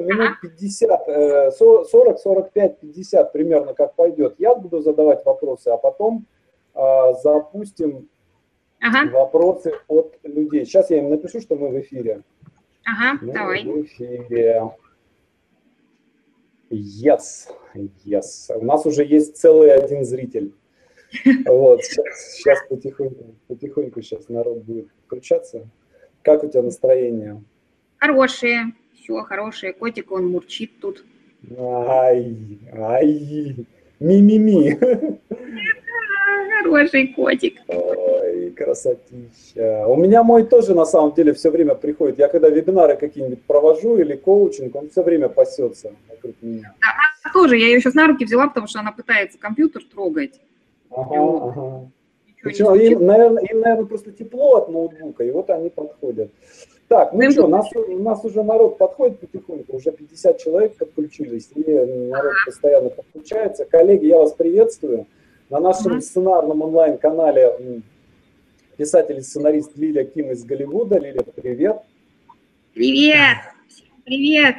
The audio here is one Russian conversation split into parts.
минут 50, 40, 45, 50 примерно как пойдет. Я буду задавать вопросы, а потом э, запустим ага. вопросы от людей. Сейчас я им напишу, что мы в эфире. Ага, мы давай. В эфире. Yes, yes. У нас уже есть целый один зритель. Вот, сейчас, сейчас потихоньку, потихоньку сейчас народ будет включаться. Как у тебя настроение? Хорошее, все хорошее. Котик, он мурчит тут. Ай, ай, ми-ми-ми. Хороший котик. Ой, красотища. У меня мой тоже на самом деле все время приходит. Я когда вебинары какие-нибудь провожу или коучинг, он все время пасется вокруг меня. Да, тоже. Я ее сейчас на руки взяла, потому что она пытается компьютер трогать. Ага, ага. Причем им, наверное, им, наверное, просто тепло от ноутбука, и вот они подходят. Так, ну что, нас, у нас уже народ подходит потихоньку, уже 50 человек подключились, и народ постоянно подключается. Коллеги, я вас приветствую. На нашем сценарном онлайн-канале писатель и сценарист Лилия Ким из Голливуда. Лилия, привет. Привет! Привет!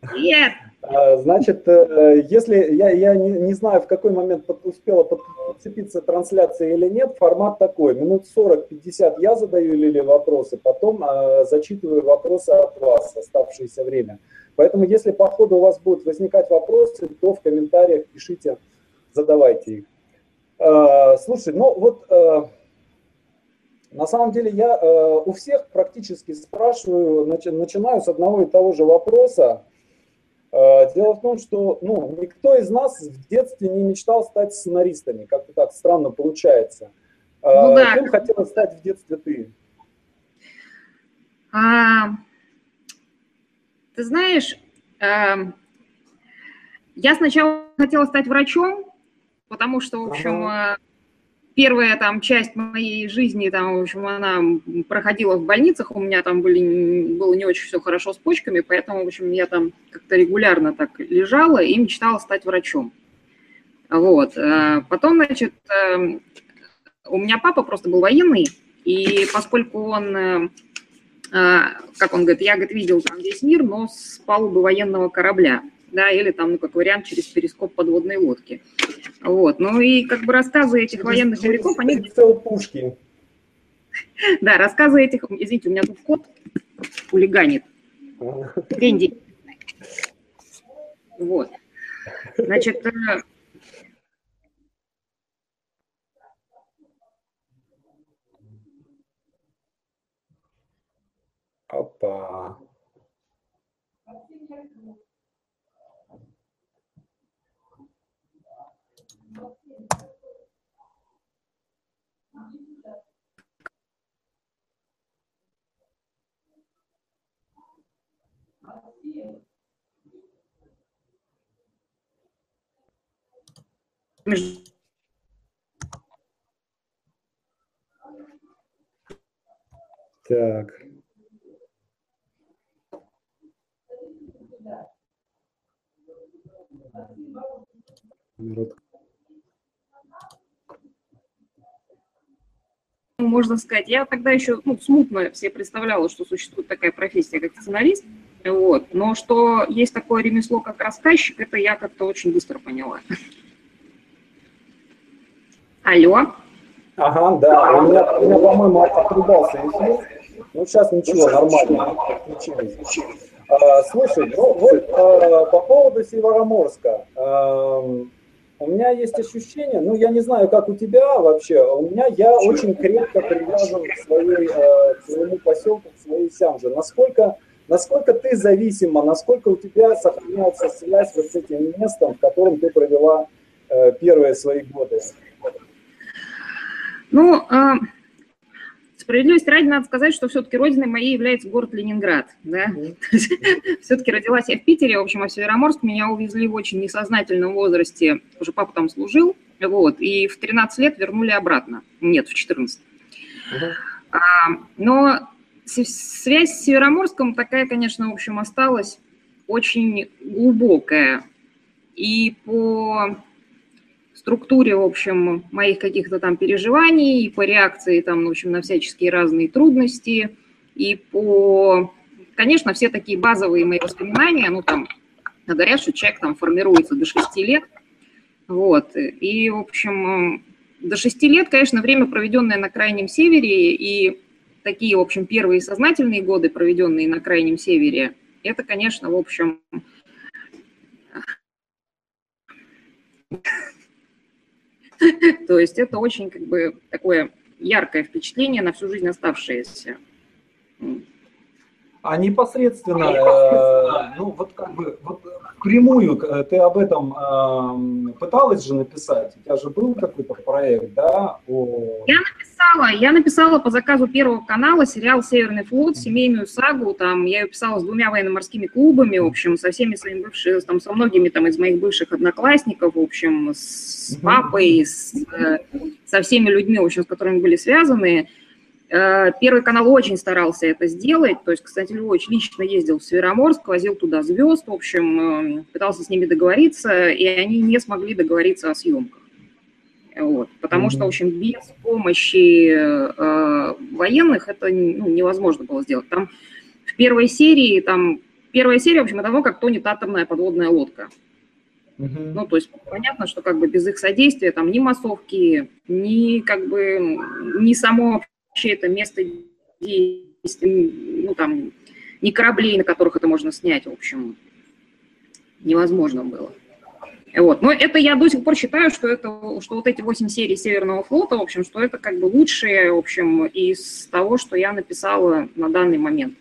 Привет! А, значит, э, если я, я не, не знаю, в какой момент под, успела подцепиться трансляция или нет, формат такой. Минут 40-50 я задаю Лили вопросы, потом э, зачитываю вопросы от вас, оставшееся время. Поэтому, если по ходу у вас будут возникать вопросы, то в комментариях пишите, задавайте их. Э, слушай, ну вот э, на самом деле я э, у всех практически спрашиваю, начи, начинаю с одного и того же вопроса дело в том, что ну, никто из нас в детстве не мечтал стать сценаристами. Как-то так странно получается. Э, ну, да. Кем хотела стать в детстве ты? А, ты знаешь, а, я сначала хотела стать врачом, потому что, в общем, ага первая там часть моей жизни, там, в общем, она проходила в больницах, у меня там были, было не очень все хорошо с почками, поэтому, в общем, я там как-то регулярно так лежала и мечтала стать врачом. Вот. Э, потом, значит, э, у меня папа просто был военный, и поскольку он, э, как он говорит, я, говорит, видел там весь мир, но с палубы военного корабля да, или там, ну, как вариант, через перископ подводной лодки. Вот, ну и как бы рассказы этих военных моряков, они... пушки. Да, рассказы этих... Извините, у меня тут кот хулиганит. Кэнди. Вот. Значит, э, Так. Народ можно сказать. Я тогда еще ну, смутно все представляла, что существует такая профессия, как сценарист. Вот. Но что есть такое ремесло, как рассказчик, это я как-то очень быстро поняла. Алло. Ага, да. У меня, у меня по-моему, отрубался эфир. Ну, сейчас ничего, нормально. А, слушай, ну вот а, по поводу Североморска. А, у меня есть ощущение, ну я не знаю, как у тебя вообще, у меня я очень крепко привязан к, своей, к своему поселку, к своей Сямже. Насколько, насколько ты зависима, насколько у тебя сохраняется связь вот с этим местом, в котором ты провела э, первые свои годы? Ну, э, Справедливости ради надо сказать, что все-таки родиной моей является город Ленинград. Да? Все-таки родилась я в Питере, в общем, а в Североморск меня увезли в очень несознательном возрасте, уже папа там служил, вот, и в 13 лет вернули обратно. Нет, в 14. А, но связь с Североморском такая, конечно, в общем, осталась очень глубокая. И по структуре, в общем, моих каких-то там переживаний, и по реакции там, в общем, на всяческие разные трудности, и по конечно, все такие базовые мои воспоминания, ну, там, говорят, что человек там формируется до 6 лет, вот, и, в общем, до 6 лет, конечно, время, проведенное на Крайнем Севере, и такие, в общем, первые сознательные годы, проведенные на Крайнем Севере, это, конечно, в общем, то есть это очень, как бы, такое яркое впечатление на всю жизнь оставшееся а непосредственно, э, ну вот как бы вот прямую э, ты об этом э, пыталась же написать? У тебя же был какой-то проект, да? О... Я написала, я написала по заказу Первого канала сериал «Северный флот», семейную сагу, там я ее писала с двумя военно-морскими клубами, в общем, со всеми своими бывшими, там, со многими там из моих бывших одноклассников, в общем, с папой, с, э, со всеми людьми, в общем, с которыми были связаны. Э, Первый канал очень старался это сделать, то есть кстати, Львович лично ездил в Североморск, возил туда звезд, в общем, э, пытался с ними договориться, и они не смогли договориться о съемках. Вот, потому mm-hmm. что, в общем, без помощи э, военных это ну, невозможно было сделать. Там в первой серии, там, первая серия, в общем, это того, как тонет атомная подводная лодка. Mm-hmm. Ну, то есть понятно, что как бы без их содействия там ни массовки, ни как бы ни само вообще это место действия, ну, там, ни кораблей, на которых это можно снять, в общем, невозможно было. Вот. Но это я до сих пор считаю, что, это, что вот эти восемь серий Северного флота, в общем, что это как бы лучшее, в общем, из того, что я написала на данный момент.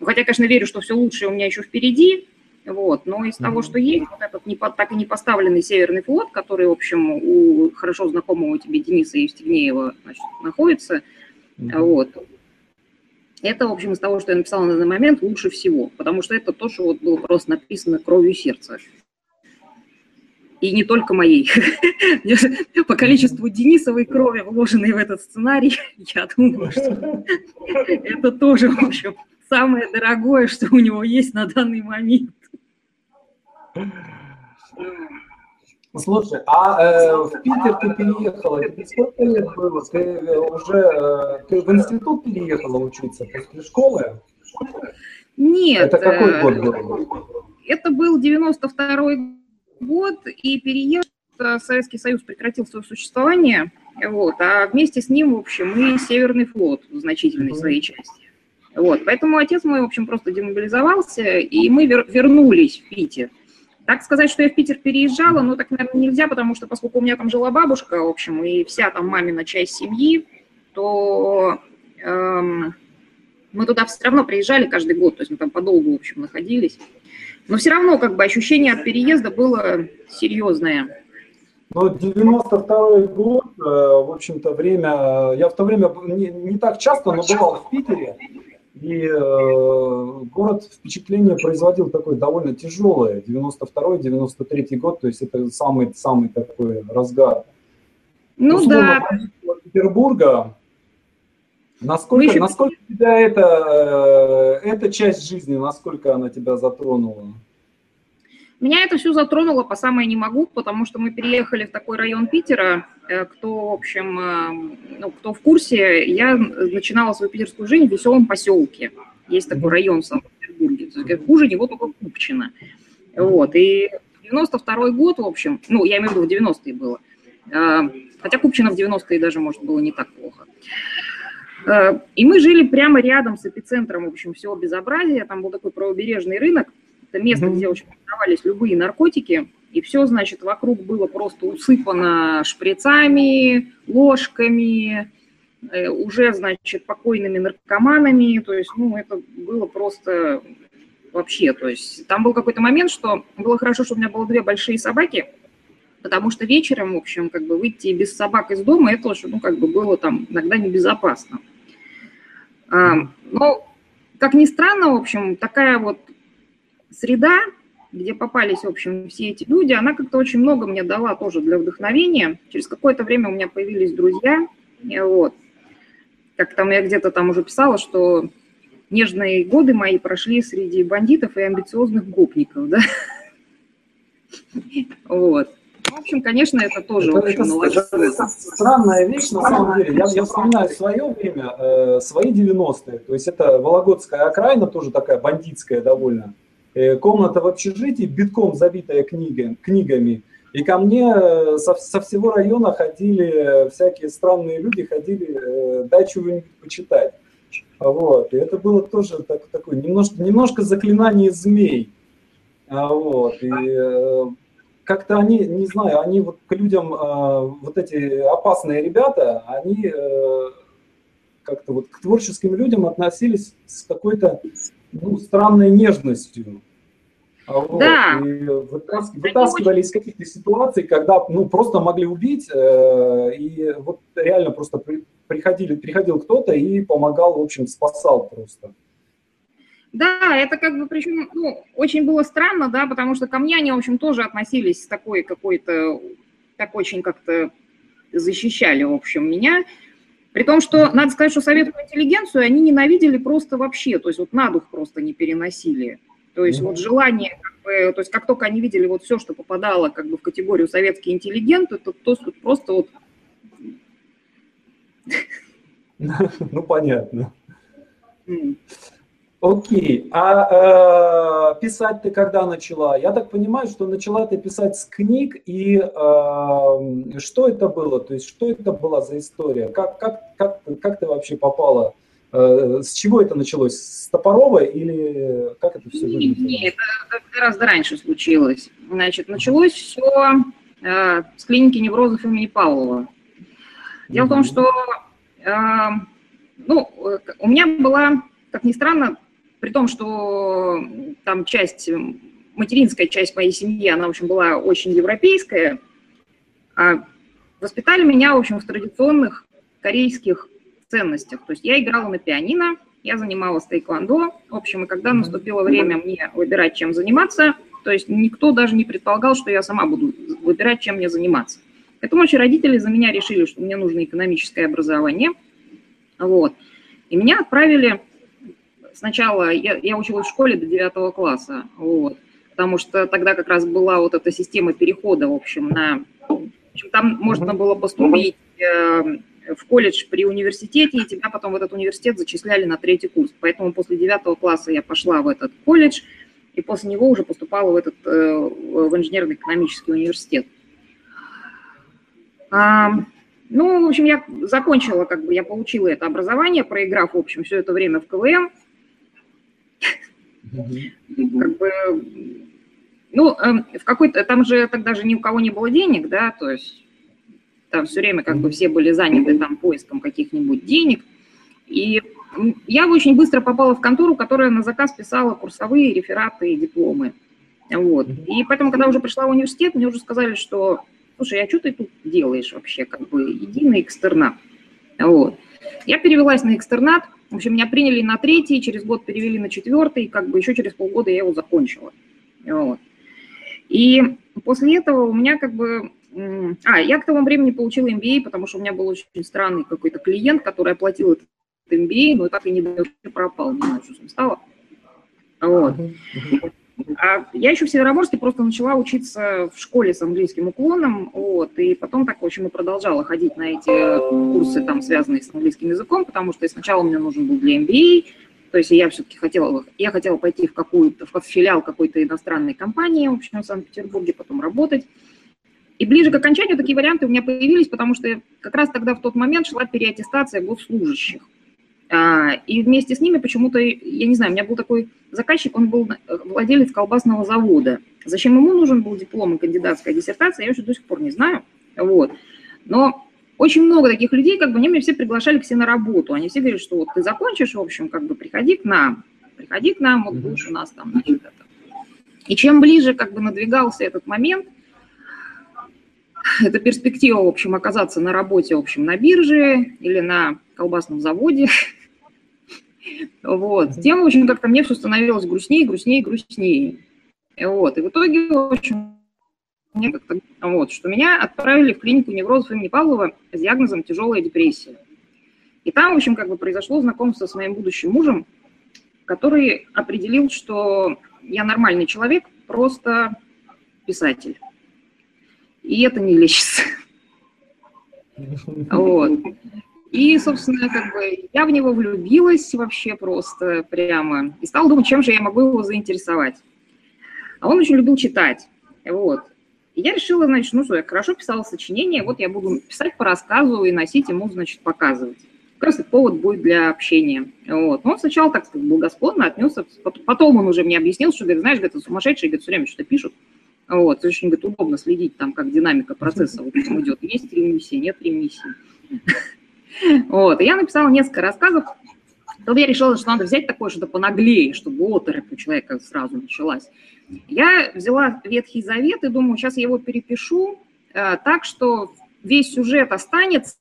Хотя, конечно, верю, что все лучшее у меня еще впереди, вот, но из mm-hmm. того, что есть, вот этот не, так и не поставленный Северный флот, который, в общем, у хорошо знакомого тебе Дениса Евстигнеева значит, находится – Mm-hmm. Вот. Это, в общем, из того, что я написала на данный момент, лучше всего, потому что это то, что вот было просто написано кровью сердца. И не только моей. По количеству Денисовой крови, вложенной в этот сценарий, я думаю, что это тоже, в общем, самое дорогое, что у него есть на данный момент. Слушай, а э, в Питер ты переехала, тебе сколько лет было? Ты э, уже э, ты в институт переехала учиться после школы? Нет. Это какой э, год был? Это был 92 год, и переезд Советский Союз прекратил свое существование, вот, а вместе с ним, в общем, и Северный флот в значительной своей части. Вот, поэтому отец мой, в общем, просто демобилизовался, и мы вер- вернулись в Питер. Так сказать, что я в Питер переезжала, ну, так, наверное, нельзя, потому что поскольку у меня там жила бабушка, в общем, и вся там мамина часть семьи, то эм, мы туда все равно приезжали каждый год, то есть мы там подолгу, в общем, находились. Но все равно, как бы, ощущение от переезда было серьезное. Ну, 92 год, э, в общем-то, время... Я в то время не, не так часто, но бывал в Питере. И э, город впечатление производил такое довольно тяжелое, 92-93 год, то есть это самый-самый такой разгар. Ну Условно, да. Петербурга, насколько, еще... насколько тебя это, э, эта часть жизни, насколько она тебя затронула? Меня это все затронуло по самое не могу, потому что мы переехали в такой район Питера, э, кто, в общем, э, ну, кто в курсе, я начинала свою питерскую жизнь в веселом поселке. Есть такой район в Санкт-Петербурге. Хуже него только Купчино. Вот. И 92 год, в общем, ну, я имею в виду, в 90-е было. Хотя Купчино в 90-е даже, может, было не так плохо. И мы жили прямо рядом с эпицентром, в общем, всего безобразия. Там был такой правобережный рынок, это место, где очень продавались любые наркотики, и все, значит, вокруг было просто усыпано шприцами, ложками, э, уже, значит, покойными наркоманами, то есть, ну, это было просто вообще, то есть там был какой-то момент, что было хорошо, что у меня было две большие собаки, потому что вечером, в общем, как бы выйти без собак из дома, это тоже, ну, как бы было там иногда небезопасно. А, но, как ни странно, в общем, такая вот среда, где попались, в общем, все эти люди, она как-то очень много мне дала тоже для вдохновения. Через какое-то время у меня появились друзья, вот. Как там я где-то там уже писала, что нежные годы мои прошли среди бандитов и амбициозных гопников, да. Вот. В общем, конечно, это тоже это, очень это, это, это странная вещь, на самом деле. Я, я вспоминаю свое время, э, свои 90-е. То есть это Вологодская окраина, тоже такая бандитская довольно. Э, комната в общежитии, битком забитая книга, книгами. И ко мне э, со, со всего района ходили всякие странные люди, ходили, э, чего-нибудь почитать. Вот. И это было тоже так, такое немножко, немножко заклинание змей. А, вот. И э, как-то они, не знаю, они вот к людям, э, вот эти опасные ребята, они э, как-то вот к творческим людям относились с какой-то ну, странной нежностью. А вот, да. И вытаскивали из каких-то ситуаций, когда ну, просто могли убить, и вот реально просто приходили, приходил кто-то и помогал, в общем, спасал просто. Да, это как бы, причем, ну, очень было странно, да, потому что ко мне они, в общем, тоже относились с такой какой-то, так очень как-то защищали, в общем, меня. При том, что, надо сказать, что советскую интеллигенцию они ненавидели просто вообще, то есть вот на дух просто не переносили. То есть вот желание, как бы, то есть как только они видели вот все, что попадало как бы в категорию советский интеллигент, то, то, то просто вот... Ну, понятно. Окей, а э, писать ты когда начала? Я так понимаю, что начала ты писать с книг, и э, что это было? То есть что это была за история? Как, как, как, как ты вообще попала? Э, с чего это началось? С Топорова или как это все выглядело? Нет, это гораздо раньше случилось. Значит, началось все э, с клиники неврозов имени Павлова. Дело mm-hmm. в том, что э, ну, у меня была, как ни странно, при том, что там часть, материнская часть моей семьи, она, в общем, была очень европейская, а воспитали меня, в общем, в традиционных корейских ценностях. То есть я играла на пианино, я занималась тайквандо, в общем, и когда наступило время мне выбирать, чем заниматься, то есть никто даже не предполагал, что я сама буду выбирать, чем мне заниматься. Поэтому очень родители за меня решили, что мне нужно экономическое образование. Вот. И меня отправили сначала я, я училась в школе до 9 класса, вот, потому что тогда как раз была вот эта система перехода, в общем, на... В общем, там можно было поступить э, в колледж при университете, и тебя потом в этот университет зачисляли на третий курс. Поэтому после 9 класса я пошла в этот колледж, и после него уже поступала в этот э, в инженерно-экономический университет. А, ну, в общем, я закончила, как бы, я получила это образование, проиграв, в общем, все это время в КВМ. Как бы, ну, эм, в какой-то, там же тогда же ни у кого не было денег, да, то есть там все время как бы все были заняты там поиском каких-нибудь денег. И я очень быстро попала в контору, которая на заказ писала курсовые рефераты и дипломы. Вот. И поэтому, когда уже пришла в университет, мне уже сказали, что, слушай, а что ты тут делаешь вообще? Как бы иди на экстернат. Вот. Я перевелась на экстернат, в общем, меня приняли на третий, через год перевели на четвертый, и как бы еще через полгода я его закончила. Вот. И после этого у меня как бы... А, я к тому времени получила MBA, потому что у меня был очень странный какой-то клиент, который оплатил этот MBA, но так и не пропал, не знаю, что с ним стало. Вот. А я еще в Североморске просто начала учиться в школе с английским уклоном, вот, и потом так, в общем, и продолжала ходить на эти курсы, там, связанные с английским языком, потому что сначала мне нужен был для MBA, то есть я все-таки хотела, я хотела пойти в какую-то, в филиал какой-то иностранной компании, в общем, в Санкт-Петербурге, потом работать. И ближе к окончанию такие варианты у меня появились, потому что как раз тогда в тот момент шла переаттестация госслужащих. А, и вместе с ними почему-то, я не знаю, у меня был такой заказчик, он был владелец колбасного завода. Зачем ему нужен был диплом и кандидатская диссертация, я еще до сих пор не знаю. Вот. Но очень много таких людей, как бы они меня все приглашали все на работу. Они все говорят, что вот ты закончишь, в общем, как бы приходи к нам, приходи к нам, вот будешь у нас там, значит, это. И чем ближе как бы надвигался этот момент, это перспектива, в общем, оказаться на работе, в общем, на бирже или на колбасном заводе, вот, тем, в общем, как-то мне все становилось грустнее, грустнее, грустнее. Вот, и в итоге, в общем, мне как-то, вот, что меня отправили в клинику неврозов имени Павлова с диагнозом тяжелая депрессия. И там, в общем, как бы произошло знакомство с моим будущим мужем, который определил, что я нормальный человек, просто писатель. и это не лечится. Вот. И, собственно, как бы я в него влюбилась вообще просто прямо. И стала думать, чем же я могу его заинтересовать. А он очень любил читать. Вот. И я решила, значит, ну что, я хорошо писала сочинение, вот я буду писать по рассказу и носить ему, значит, показывать. Как раз повод будет для общения. Вот. Но он сначала так благосклонно отнесся. Потом он уже мне объяснил, что, говорит, знаешь, говорит, сумасшедшие, говорит, все время что-то пишут. Вот. Очень, говорит, удобно следить там, как динамика процесса вот, идет. Есть ремиссия, нет ремиссии. Вот. И я написала несколько рассказов. Тогда я решила, что надо взять такое что-то понаглее, чтобы оторопь у человека сразу началась. Я взяла Ветхий Завет и думаю, сейчас я его перепишу э, так, что весь сюжет останется,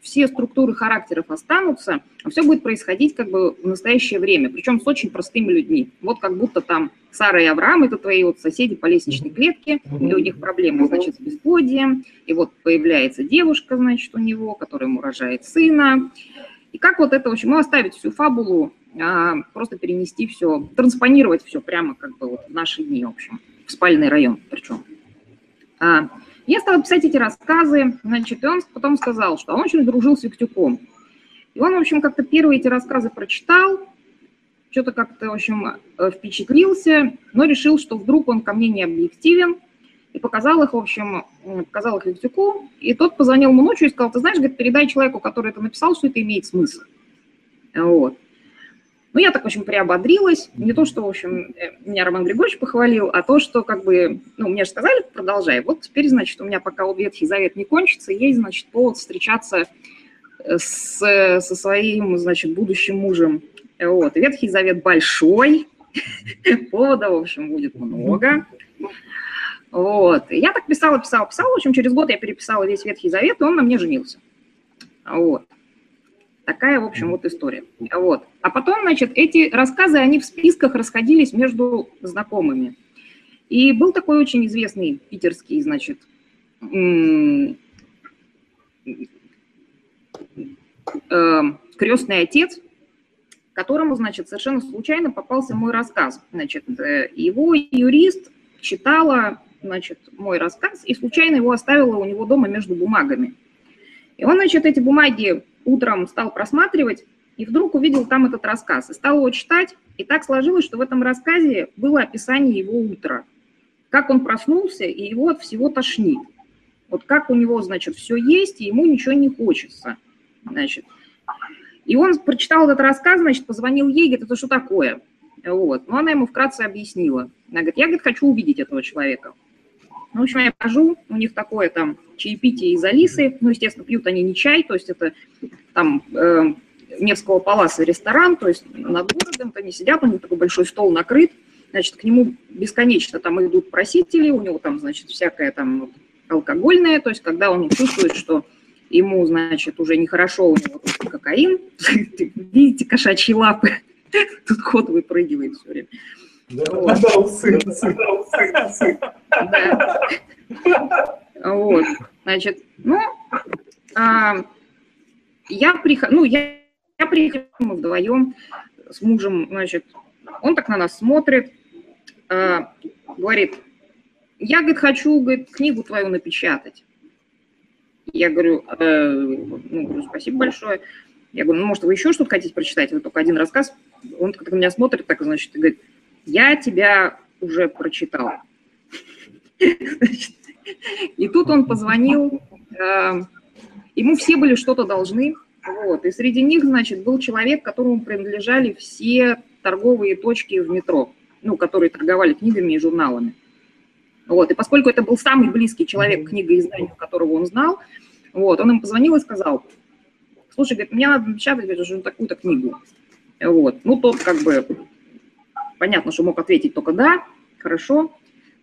все структуры характеров останутся, а все будет происходить как бы в настоящее время, причем с очень простыми людьми. Вот как будто там Сара и Авраам – это твои вот соседи по лестничной клетке, и у них проблемы, значит, с бесплодием, и вот появляется девушка, значит, у него, которая ему рожает сына. И как вот это, в общем, ну, оставить всю фабулу а, просто перенести все, транспонировать все прямо как бы вот в наши дни, в общем, в спальный район причем. Я стала писать эти рассказы, значит, и он потом сказал, что он очень дружил с Виктюком. И он, в общем, как-то первые эти рассказы прочитал, что-то как-то, в общем, э, впечатлился, но решил, что вдруг он ко мне не объективен, и показал их, в общем, показал их Виктюку, и тот позвонил ему ночью и сказал, ты знаешь, говорит, передай человеку, который это написал, что это имеет смысл. Вот. Ну, я так, в общем, приободрилась. Не то, что, в общем, э, меня Роман Григорьевич похвалил, а то, что, как бы, ну, мне же сказали, продолжай. Вот теперь, значит, у меня пока Ветхий Завет не кончится, есть, значит, повод встречаться э, с, со своим, значит, будущим мужем. Вот. Ветхий Завет большой, повода, в общем, будет много. Вот. Я так писала, писала, писала. В общем, через год я переписала весь Ветхий Завет, и он на мне женился. Вот. Такая, в общем, вот история. Вот. А потом, значит, эти рассказы, они в списках расходились между знакомыми. И был такой очень известный питерский, значит, э, крестный отец, которому, значит, совершенно случайно попался мой рассказ. Значит, э, его юрист читала, значит, мой рассказ и случайно его оставила у него дома между бумагами. И он, значит, эти бумаги утром стал просматривать, и вдруг увидел там этот рассказ, и стал его читать, и так сложилось, что в этом рассказе было описание его утра, как он проснулся, и его от всего тошнит. Вот как у него, значит, все есть, и ему ничего не хочется, значит. И он прочитал этот рассказ, значит, позвонил ей, говорит, это что такое? Вот. Но она ему вкратце объяснила. Она говорит, я, говорит, хочу увидеть этого человека. Ну, в общем, я хожу, у них такое там чаепитие из Алисы, ну, естественно, пьют они не чай, то есть это там э, Невского паласа ресторан, то есть над городом, они сидят, у них такой большой стол накрыт, значит, к нему бесконечно там идут просители, у него там, значит, всякое там алкогольное, то есть когда он чувствует, что ему, значит, уже нехорошо, у него тут кокаин, видите, кошачьи лапы, тут ход выпрыгивает все время. Вот. Значит, ну, а, я прихожу, ну, я, я приехала, мы вдвоем с мужем, значит, он так на нас смотрит, а, говорит, я, говорит, хочу, говорит, книгу твою напечатать. Я говорю, э, ну, говорю, спасибо большое. Я говорю, ну, может, вы еще что-то хотите прочитать? Вы только один рассказ. Он так на меня смотрит, так, значит, и говорит, я тебя уже прочитал. И тут он позвонил, э, ему все были что-то должны, вот, и среди них, значит, был человек, которому принадлежали все торговые точки в метро, ну, которые торговали книгами и журналами. Вот, и поскольку это был самый близкий человек к книгоизданию, которого он знал, вот, он им позвонил и сказал, слушай, говорит, мне надо напечатать говорит, уже такую-то книгу. Вот, ну, тот как бы, понятно, что мог ответить только «да», хорошо,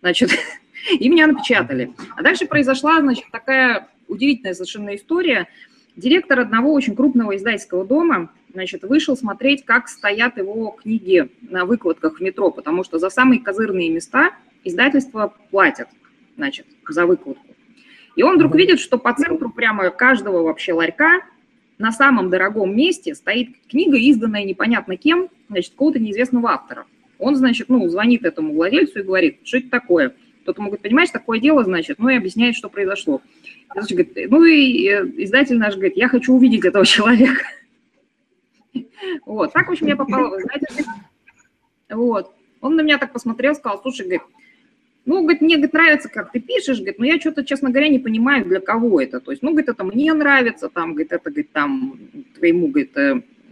значит, и меня напечатали. А дальше произошла, значит, такая удивительная совершенно история. Директор одного очень крупного издательского дома, значит, вышел смотреть, как стоят его книги на выкладках в метро, потому что за самые козырные места издательство платят, значит, за выкладку. И он вдруг видит, что по центру прямо каждого вообще ларька на самом дорогом месте стоит книга, изданная непонятно кем, значит, какого-то неизвестного автора. Он, значит, ну, звонит этому владельцу и говорит, что это такое? Тот ему говорит, понимаешь, такое дело, значит, ну и объясняет, что произошло. Значит, говорит, ну и э, издатель наш говорит, я хочу увидеть этого человека. Вот, так, в общем, я попала издатель. Вот. Он на меня так посмотрел, сказал, слушай, говорит, ну, говорит, мне говорит, нравится, как ты пишешь, говорит, но я что-то, честно говоря, не понимаю, для кого это. То есть, ну, говорит, это мне нравится, там, говорит, это, говорит, там, твоему, говорит,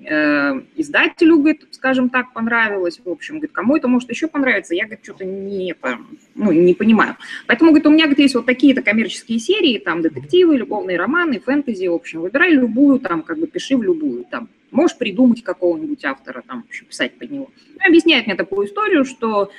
э, издателю, говорит, скажем так, понравилось, в общем, говорит, кому это может еще понравиться, я, говорит, что-то не ну, не понимаю. Поэтому, говорит, у меня, говорит, есть вот такие-то коммерческие серии, там, детективы, любовные романы, фэнтези, в общем, выбирай любую, там, как бы пиши в любую, там, можешь придумать какого-нибудь автора, там, писать под него. И объясняет мне такую историю, что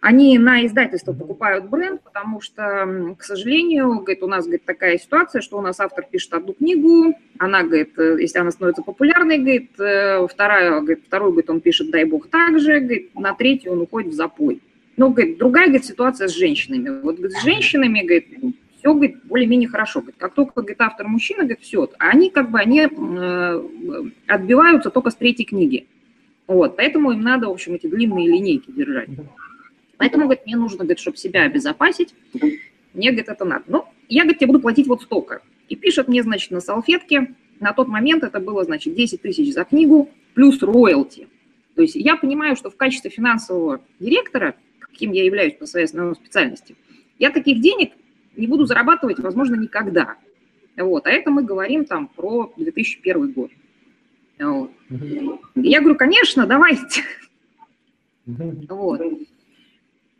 они на издательство покупают бренд, потому что, к сожалению, говорит, у нас говорит, такая ситуация, что у нас автор пишет одну книгу, она, говорит, э, если она становится популярной, говорит, э, вторая, говорит, вторую, говорит, он пишет, дай бог, так же, говорит, на третью он уходит в запой. Ну, говорит, другая, говорит, ситуация с женщинами. Вот говорит, с женщинами, говорит, все, говорит, более-менее хорошо. Говорит, как только, говорит, автор мужчина, говорит, все, они как бы, они э, отбиваются только с третьей книги. Вот, поэтому им надо, в общем, эти длинные линейки держать. Поэтому, говорит, мне нужно, говорит, чтобы себя обезопасить, мне, говорит, это надо. Ну, я, говорит, тебе буду платить вот столько. И пишет мне, значит, на салфетке, на тот момент это было, значит, 10 тысяч за книгу плюс роялти. То есть я понимаю, что в качестве финансового директора, каким я являюсь по своей основной специальности, я таких денег не буду зарабатывать, возможно, никогда. Вот. А это мы говорим там про 2001 год. Вот. Я говорю, конечно, давайте. Вот.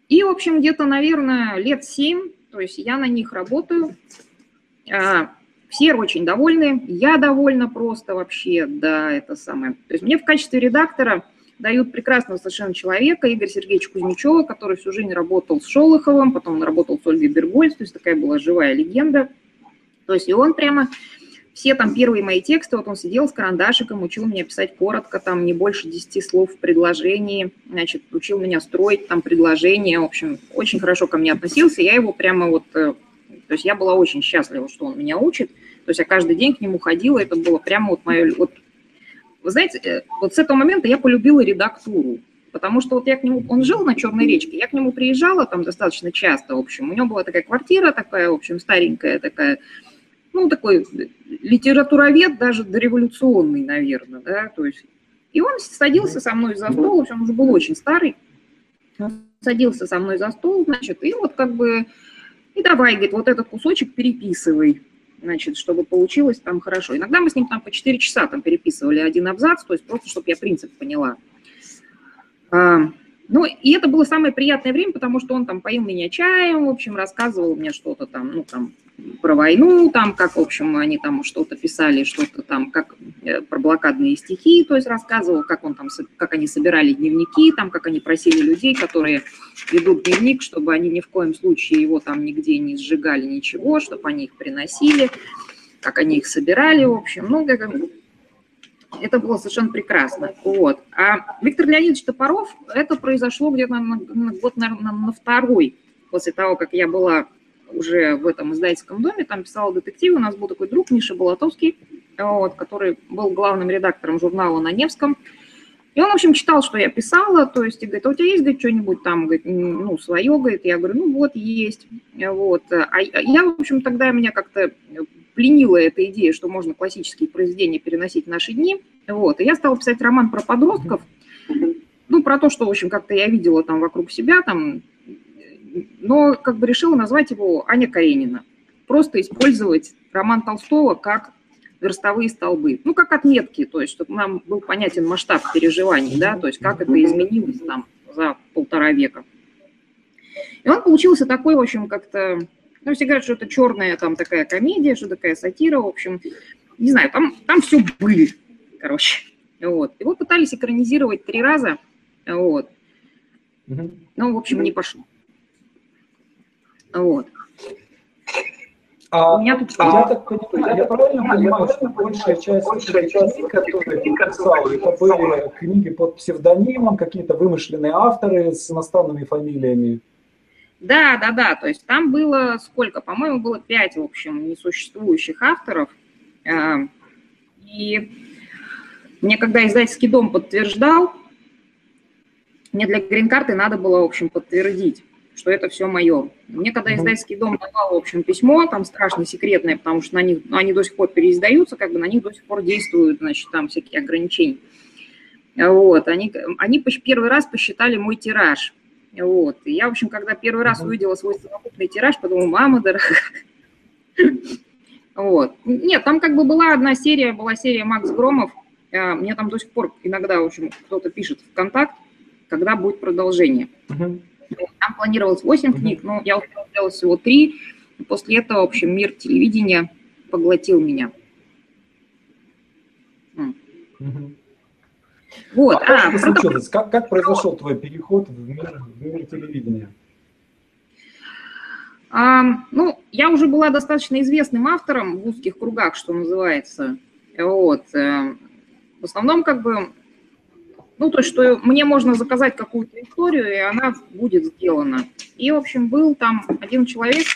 И, в общем, где-то, наверное, лет семь, то есть я на них работаю. А, все очень довольны, я довольна просто вообще, да, это самое. То есть мне в качестве редактора дают прекрасного совершенно человека, Игорь Сергеевич Кузнечева, который всю жизнь работал с Шолоховым, потом он работал с Ольгой Бергольц, то есть такая была живая легенда. То есть и он прямо все там первые мои тексты, вот он сидел с карандашиком, учил меня писать коротко, там не больше 10 слов в предложении, значит, учил меня строить там предложения, в общем, очень хорошо ко мне относился, я его прямо вот, э, то есть я была очень счастлива, что он меня учит, то есть я каждый день к нему ходила, это было прямо вот мое, вот, вы знаете, э, вот с этого момента я полюбила редактуру, потому что вот я к нему, он жил на Черной речке, я к нему приезжала там достаточно часто, в общем, у него была такая квартира такая, в общем, старенькая такая, ну, такой литературовед даже дореволюционный, наверное, да, то есть, и он садился со мной за стол, в общем, он уже был очень старый, он садился со мной за стол, значит, и вот как бы, и давай, говорит, вот этот кусочек переписывай, значит, чтобы получилось там хорошо. Иногда мы с ним там по 4 часа там переписывали один абзац, то есть просто, чтобы я принцип поняла. Ну, и это было самое приятное время, потому что он там поил меня чаем, в общем, рассказывал мне что-то там, ну, там, про войну, там, как, в общем, они там что-то писали, что-то там, как э, про блокадные стихи, то есть рассказывал, как он там, как они собирали дневники, там, как они просили людей, которые ведут дневник, чтобы они ни в коем случае его там нигде не сжигали, ничего, чтобы они их приносили, как они их собирали, в общем, ну, как, это было совершенно прекрасно. Вот. А Виктор Леонидович Топоров, это произошло где-то на, на, год, наверное, на второй, после того, как я была уже в этом издательском доме, там писала детективы, у нас был такой друг Миша Болотовский, вот, который был главным редактором журнала на Невском. И он, в общем, читал, что я писала, то есть, и говорит, а у тебя есть, говорит, что-нибудь там, говорит, ну, свое, говорит, я говорю, ну, вот, есть, вот. А я, в общем, тогда меня как-то пленила эта идея, что можно классические произведения переносить в наши дни. Вот. И я стала писать роман про подростков, ну, про то, что, в общем, как-то я видела там вокруг себя, там, но как бы решила назвать его Аня Каренина. Просто использовать роман Толстого как верстовые столбы, ну, как отметки, то есть, чтобы нам был понятен масштаб переживаний, да, то есть, как это изменилось там за полтора века. И он получился такой, в общем, как-то ну, все говорят, что это черная там такая комедия, что такая сатира, в общем, не знаю, там, там все были, короче. Вот. Его пытались экранизировать три раза, вот. Угу. Ну, в общем, не пошло. Вот. А, у меня тут... А, я так понимаю, я правильно понимаю, что большая часть большая часть книг, которые ты писал, это были книги под псевдонимом, какие-то вымышленные авторы с иностранными фамилиями? Да, да, да. То есть там было сколько? По-моему, было пять, в общем, несуществующих авторов. А, и мне, когда издательский дом подтверждал, мне для грин-карты надо было, в общем, подтвердить, что это все мое. Мне когда издательский дом давал, в общем, письмо, там страшно секретное, потому что на них, ну, они до сих пор переиздаются, как бы на них до сих пор действуют, значит, там всякие ограничения. Вот, они, они первый раз посчитали мой тираж. Вот, и я, в общем, когда первый раз увидела свой совокупный тираж, подумала, мама дорогая. Вот. Нет, там как бы была одна серия, была серия Макс Громов. А, мне там до сих пор иногда, в общем, кто-то пишет в контакт, когда будет продолжение. Uh-huh. Там планировалось 8 uh-huh. книг, но я успела сделать всего 3. И после этого, в общем, мир телевидения поглотил меня. Uh-huh. Вот. А, а случилось? Как, как произошел твой переход в мир, в мир телевидения? А, ну, я уже была достаточно известным автором в узких кругах, что называется. Вот. Э, в основном, как бы, ну, то есть, что мне можно заказать какую-то историю, и она будет сделана. И, в общем, был там один человек,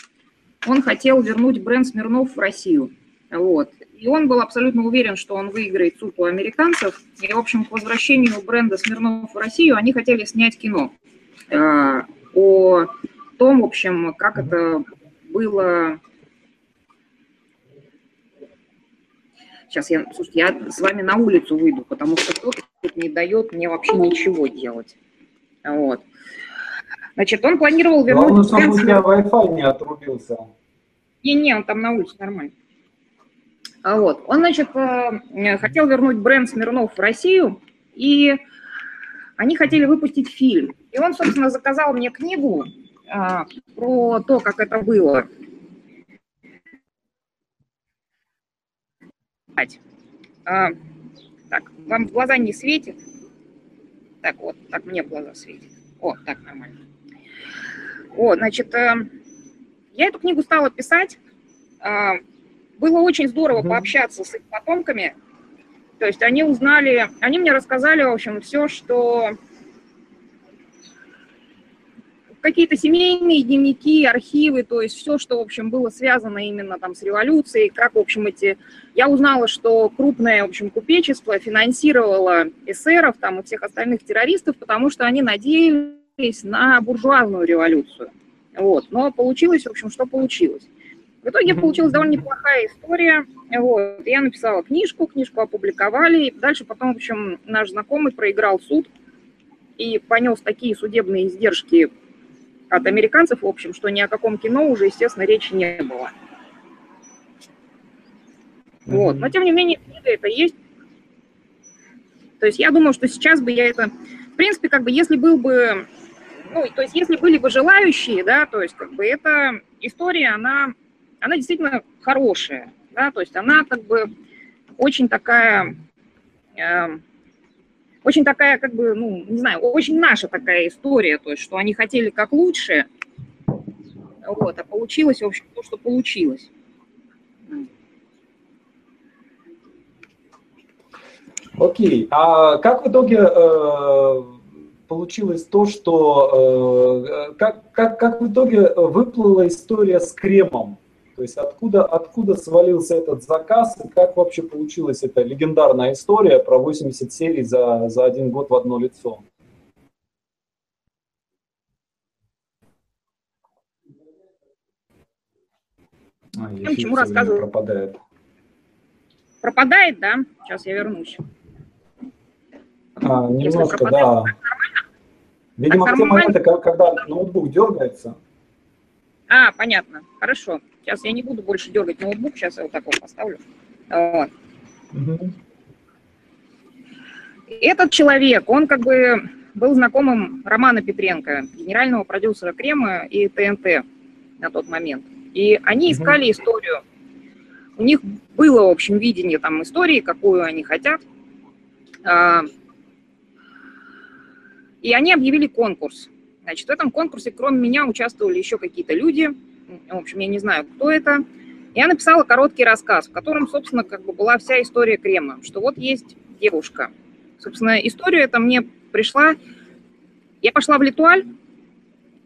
он хотел вернуть бренд Смирнов в Россию. Вот. И он был абсолютно уверен, что он выиграет суд у американцев. И, в общем, к возвращению бренда Смирнов в Россию они хотели снять кино э, о том, в общем, как это было... Сейчас я, слушайте, я с вами на улицу выйду, потому что кто-то не дает мне вообще ничего делать. Вот. Значит, он планировал вернуть... Главное, чтобы у тебя Wi-Fi не отрубился. Не-не, он там на улице нормально. А вот. Он, значит, э, хотел вернуть бренд Смирнов в Россию, и они хотели выпустить фильм. И он, собственно, заказал мне книгу а, про то, как это было. А, так, вам глаза не светит? Так, вот, так мне глаза светит. О, так, нормально. О, значит, э, я эту книгу стала писать, а, было очень здорово пообщаться с их потомками. То есть они узнали, они мне рассказали, в общем, все, что какие-то семейные дневники, архивы, то есть все, что, в общем, было связано именно там с революцией, как, в общем, эти... Я узнала, что крупное, в общем, купечество финансировало эсеров там и всех остальных террористов, потому что они надеялись на буржуазную революцию. Вот. Но получилось, в общем, что получилось. В итоге получилась довольно неплохая история. Вот. Я написала книжку, книжку опубликовали. И дальше потом, в общем, наш знакомый проиграл суд и понес такие судебные издержки от американцев, в общем, что ни о каком кино уже, естественно, речи не было. Вот. Но, тем не менее, книга это есть. То есть я думаю, что сейчас бы я это... В принципе, как бы, если был бы... Ну, то есть если были бы желающие, да, то есть как бы эта история, она она действительно хорошая, да, то есть она как бы очень такая, э, очень такая, как бы, ну, не знаю, очень наша такая история, то есть, что они хотели как лучше, вот, а получилось, в общем, то, что получилось. Окей, а как в итоге э, получилось то, что э, как, как, как в итоге выплыла история с кремом? То есть откуда, откуда свалился этот заказ и как вообще получилась эта легендарная история про 80 серий за, за один год в одно лицо? А, я чему рассказываю? Пропадает. Пропадает, да? Сейчас я вернусь. А, немножко, да. Видимо, так в те моменты, когда ноутбук дергается. А, понятно. Хорошо. Сейчас я не буду больше дергать ноутбук, сейчас я вот так вот поставлю. Вот. Угу. Этот человек, он как бы был знакомым Романа Петренко, генерального продюсера Крема и ТНТ на тот момент. И они искали угу. историю. У них было, в общем, видение там истории, какую они хотят. А, и они объявили конкурс. Значит, в этом конкурсе, кроме меня, участвовали еще какие-то люди – в общем, я не знаю, кто это. Я написала короткий рассказ, в котором, собственно, как бы была вся история крема, что вот есть девушка. Собственно, история эта мне пришла... Я пошла в Литуаль,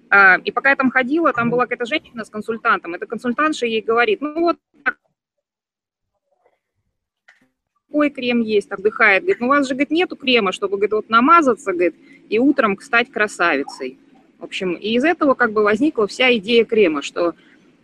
а, и пока я там ходила, там была какая-то женщина с консультантом. Эта консультантша ей говорит, ну вот такой крем есть, отдыхает. Говорит, ну у вас же, говорит, нету крема, чтобы, говорит, вот намазаться, говорит, и утром стать красавицей. В общем, и из этого как бы возникла вся идея крема, что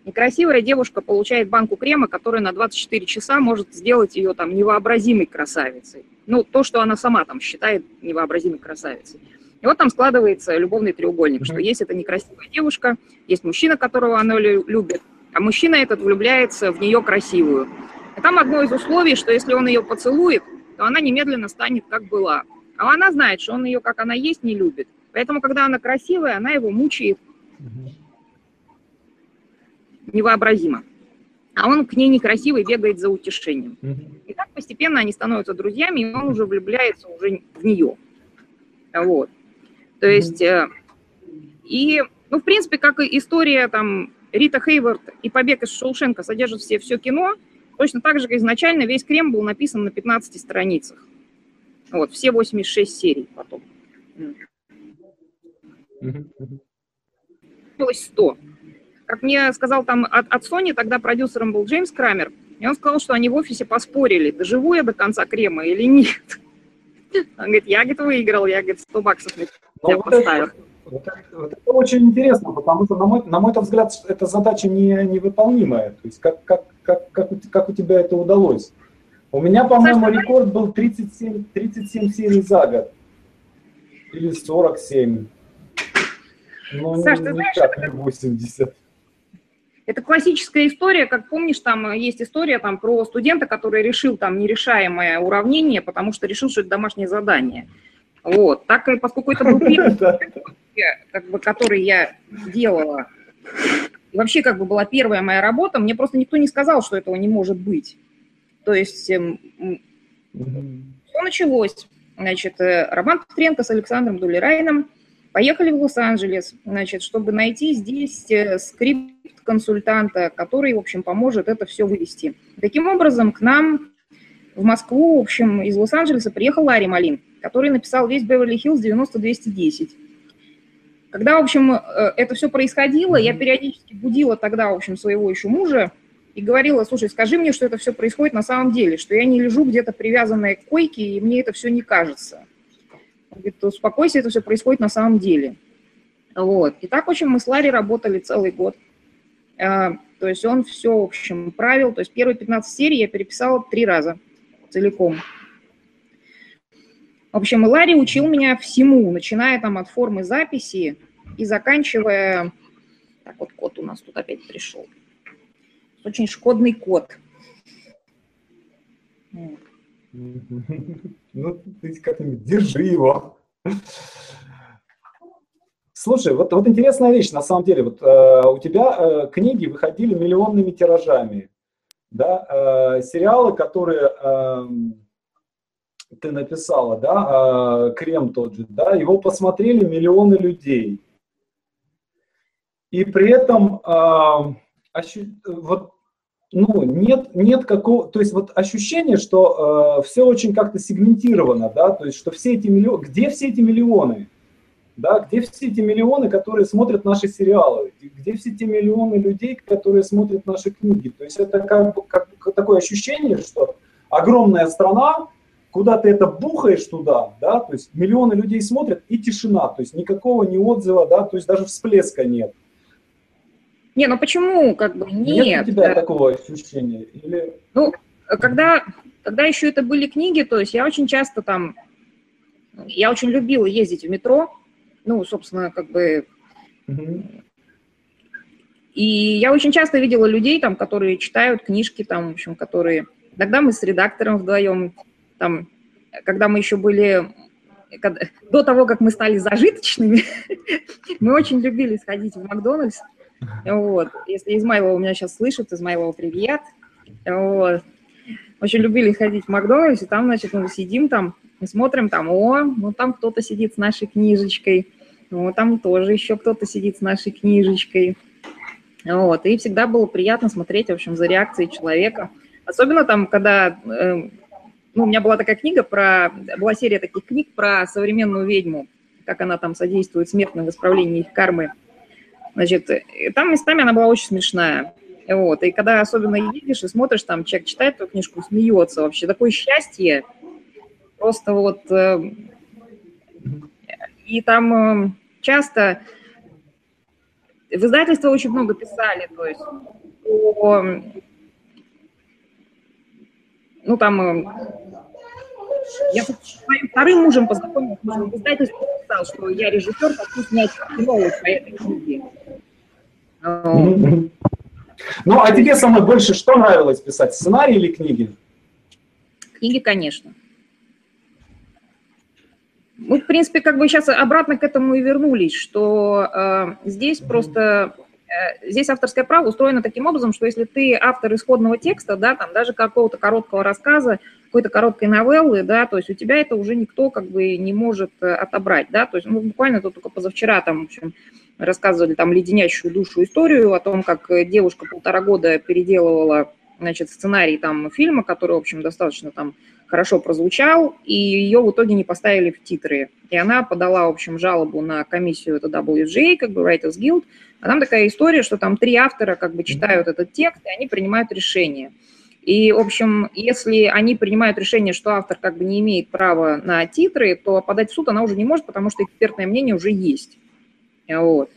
некрасивая девушка получает банку крема, которая на 24 часа может сделать ее там невообразимой красавицей. Ну, то, что она сама там считает невообразимой красавицей. И вот там складывается любовный треугольник, что есть эта некрасивая девушка, есть мужчина, которого она любит, а мужчина этот влюбляется в нее красивую. И там одно из условий, что если он ее поцелует, то она немедленно станет как была. А она знает, что он ее, как она есть, не любит. Поэтому, когда она красивая, она его мучает невообразимо. А он к ней некрасивый бегает за утешением. И так постепенно они становятся друзьями, и он уже влюбляется уже в нее. Вот. То есть, э, и, ну, в принципе, как и история там Рита Хейвард и «Побег из Шоушенка» содержат все, все кино, точно так же изначально весь крем был написан на 15 страницах. Вот, все 86 серий потом. Получилось 100. Как мне сказал там от, от Sony, тогда продюсером был Джеймс Крамер, и он сказал, что они в офисе поспорили, доживу я до конца крема или нет. Он говорит, я, говорит, выиграл, я, говорит, 100 баксов я вот поставил. Это, вот это, вот это очень интересно, потому что, на мой, на мой взгляд, эта задача не, невыполнимая. То есть как, как, как, как, как у тебя это удалось? У меня, по-моему, рекорд был 37, 37 серий за год. Или 47. Ну, Саш, ты знаешь, никак не 80. Это классическая история, как помнишь, там есть история там, про студента, который решил там нерешаемое уравнение, потому что решил, что это домашнее задание. Вот. Так, поскольку это был первый, как бы, который я делала, и вообще как бы была первая моя работа, мне просто никто не сказал, что этого не может быть. То есть эм, все началось. Значит, э, Роман Петренко с Александром Дулерайном поехали в Лос-Анджелес, значит, чтобы найти здесь э, скрипт консультанта, который, в общем, поможет это все вывести. Таким образом, к нам в Москву, в общем, из Лос-Анджелеса приехал Ларри Малин, который написал весь Беверли-Хиллз 90-210. Когда, в общем, э, это все происходило, я периодически будила тогда, в общем, своего еще мужа и говорила, слушай, скажи мне, что это все происходит на самом деле, что я не лежу где-то привязанная к койке, и мне это все не кажется. Говорит, успокойся, это все происходит на самом деле. Вот. И так, в общем, мы с Ларри работали целый год. А, то есть он все, в общем, правил. То есть первые 15 серий я переписала три раза целиком. В общем, Ларри учил меня всему, начиная там от формы записи и заканчивая... Так, вот код у нас тут опять пришел. Очень шкодный код. Ну, ты как-нибудь держи его. Слушай, вот, вот интересная вещь, на самом деле, вот э, у тебя э, книги выходили миллионными тиражами, да, э, сериалы, которые э, ты написала, да, э, Крем тот же, да, его посмотрели миллионы людей. И при этом э, ощу, вот, ну, нет, нет какого, то есть вот ощущение, что э, все очень как-то сегментировано, да, то есть что все эти миллионы, где все эти миллионы? Да, где все эти миллионы, которые смотрят наши сериалы? Где все те миллионы людей, которые смотрят наши книги? То есть это как, как, такое ощущение, что огромная страна, куда ты это бухаешь туда, да, то есть миллионы людей смотрят и тишина, то есть никакого ни отзыва, да, то есть даже всплеска нет. Не, ну почему, как бы, нет. Нет у тебя да. такого ощущения? Или... Ну, когда, когда еще это были книги, то есть я очень часто там, я очень любила ездить в метро, ну, собственно, как бы... И я очень часто видела людей, там, которые читают книжки, там, в общем, которые... Тогда мы с редактором вдвоем, там, когда мы еще были... До того, как мы стали зажиточными, мы очень любили сходить в Макдональдс. Вот. Если Измайлова меня сейчас слышит, Измайлова, привет. Вот. Очень любили ходить в Макдональдс, и там, значит, мы сидим там, мы смотрим там, о, ну там кто-то сидит с нашей книжечкой, ну там тоже еще кто-то сидит с нашей книжечкой. Вот, и всегда было приятно смотреть, в общем, за реакцией человека. Особенно там, когда, э, ну, у меня была такая книга про, была серия таких книг про современную ведьму, как она там содействует смертным в исправлении их кармы. Значит, там местами она была очень смешная. Вот, и когда особенно едешь и смотришь, там человек читает эту книжку, смеется вообще, такое счастье, Просто вот... Э, и там э, часто в издательство очень много писали, то есть о, ну там э, я со своим вторым мужем познакомилась, в издательстве сказал, что я режиссер, хочу снять кино по этой книге. Ну, а тебе самое больше что нравилось писать, сценарий или книги? Книги, конечно. Мы, в принципе, как бы сейчас обратно к этому и вернулись, что э, здесь просто здесь авторское право устроено таким образом, что если ты автор исходного текста, да, там даже какого-то короткого рассказа, какой-то короткой новеллы, да, то есть у тебя это уже никто как бы не может э, отобрать, да, то есть ну, буквально тут только позавчера там, в общем, рассказывали там леденящую душу историю о том, как девушка полтора года переделывала, значит, сценарий там фильма, который, в общем, достаточно там хорошо прозвучал, и ее в итоге не поставили в титры. И она подала, в общем, жалобу на комиссию, это WGA, как бы Writers Guild, а там такая история, что там три автора как бы читают этот текст, и они принимают решение. И, в общем, если они принимают решение, что автор как бы не имеет права на титры, то подать в суд она уже не может, потому что экспертное мнение уже есть. Вот.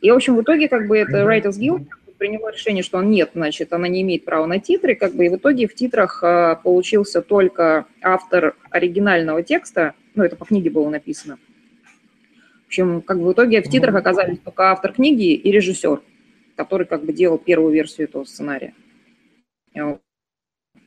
И, в общем, в итоге как бы это Writers Guild приняло решение, что он нет, значит, она не имеет права на титры, как бы, и в итоге в титрах а, получился только автор оригинального текста, ну, это по книге было написано. В общем, как бы в итоге в титрах оказались только автор книги и режиссер, который как бы делал первую версию этого сценария.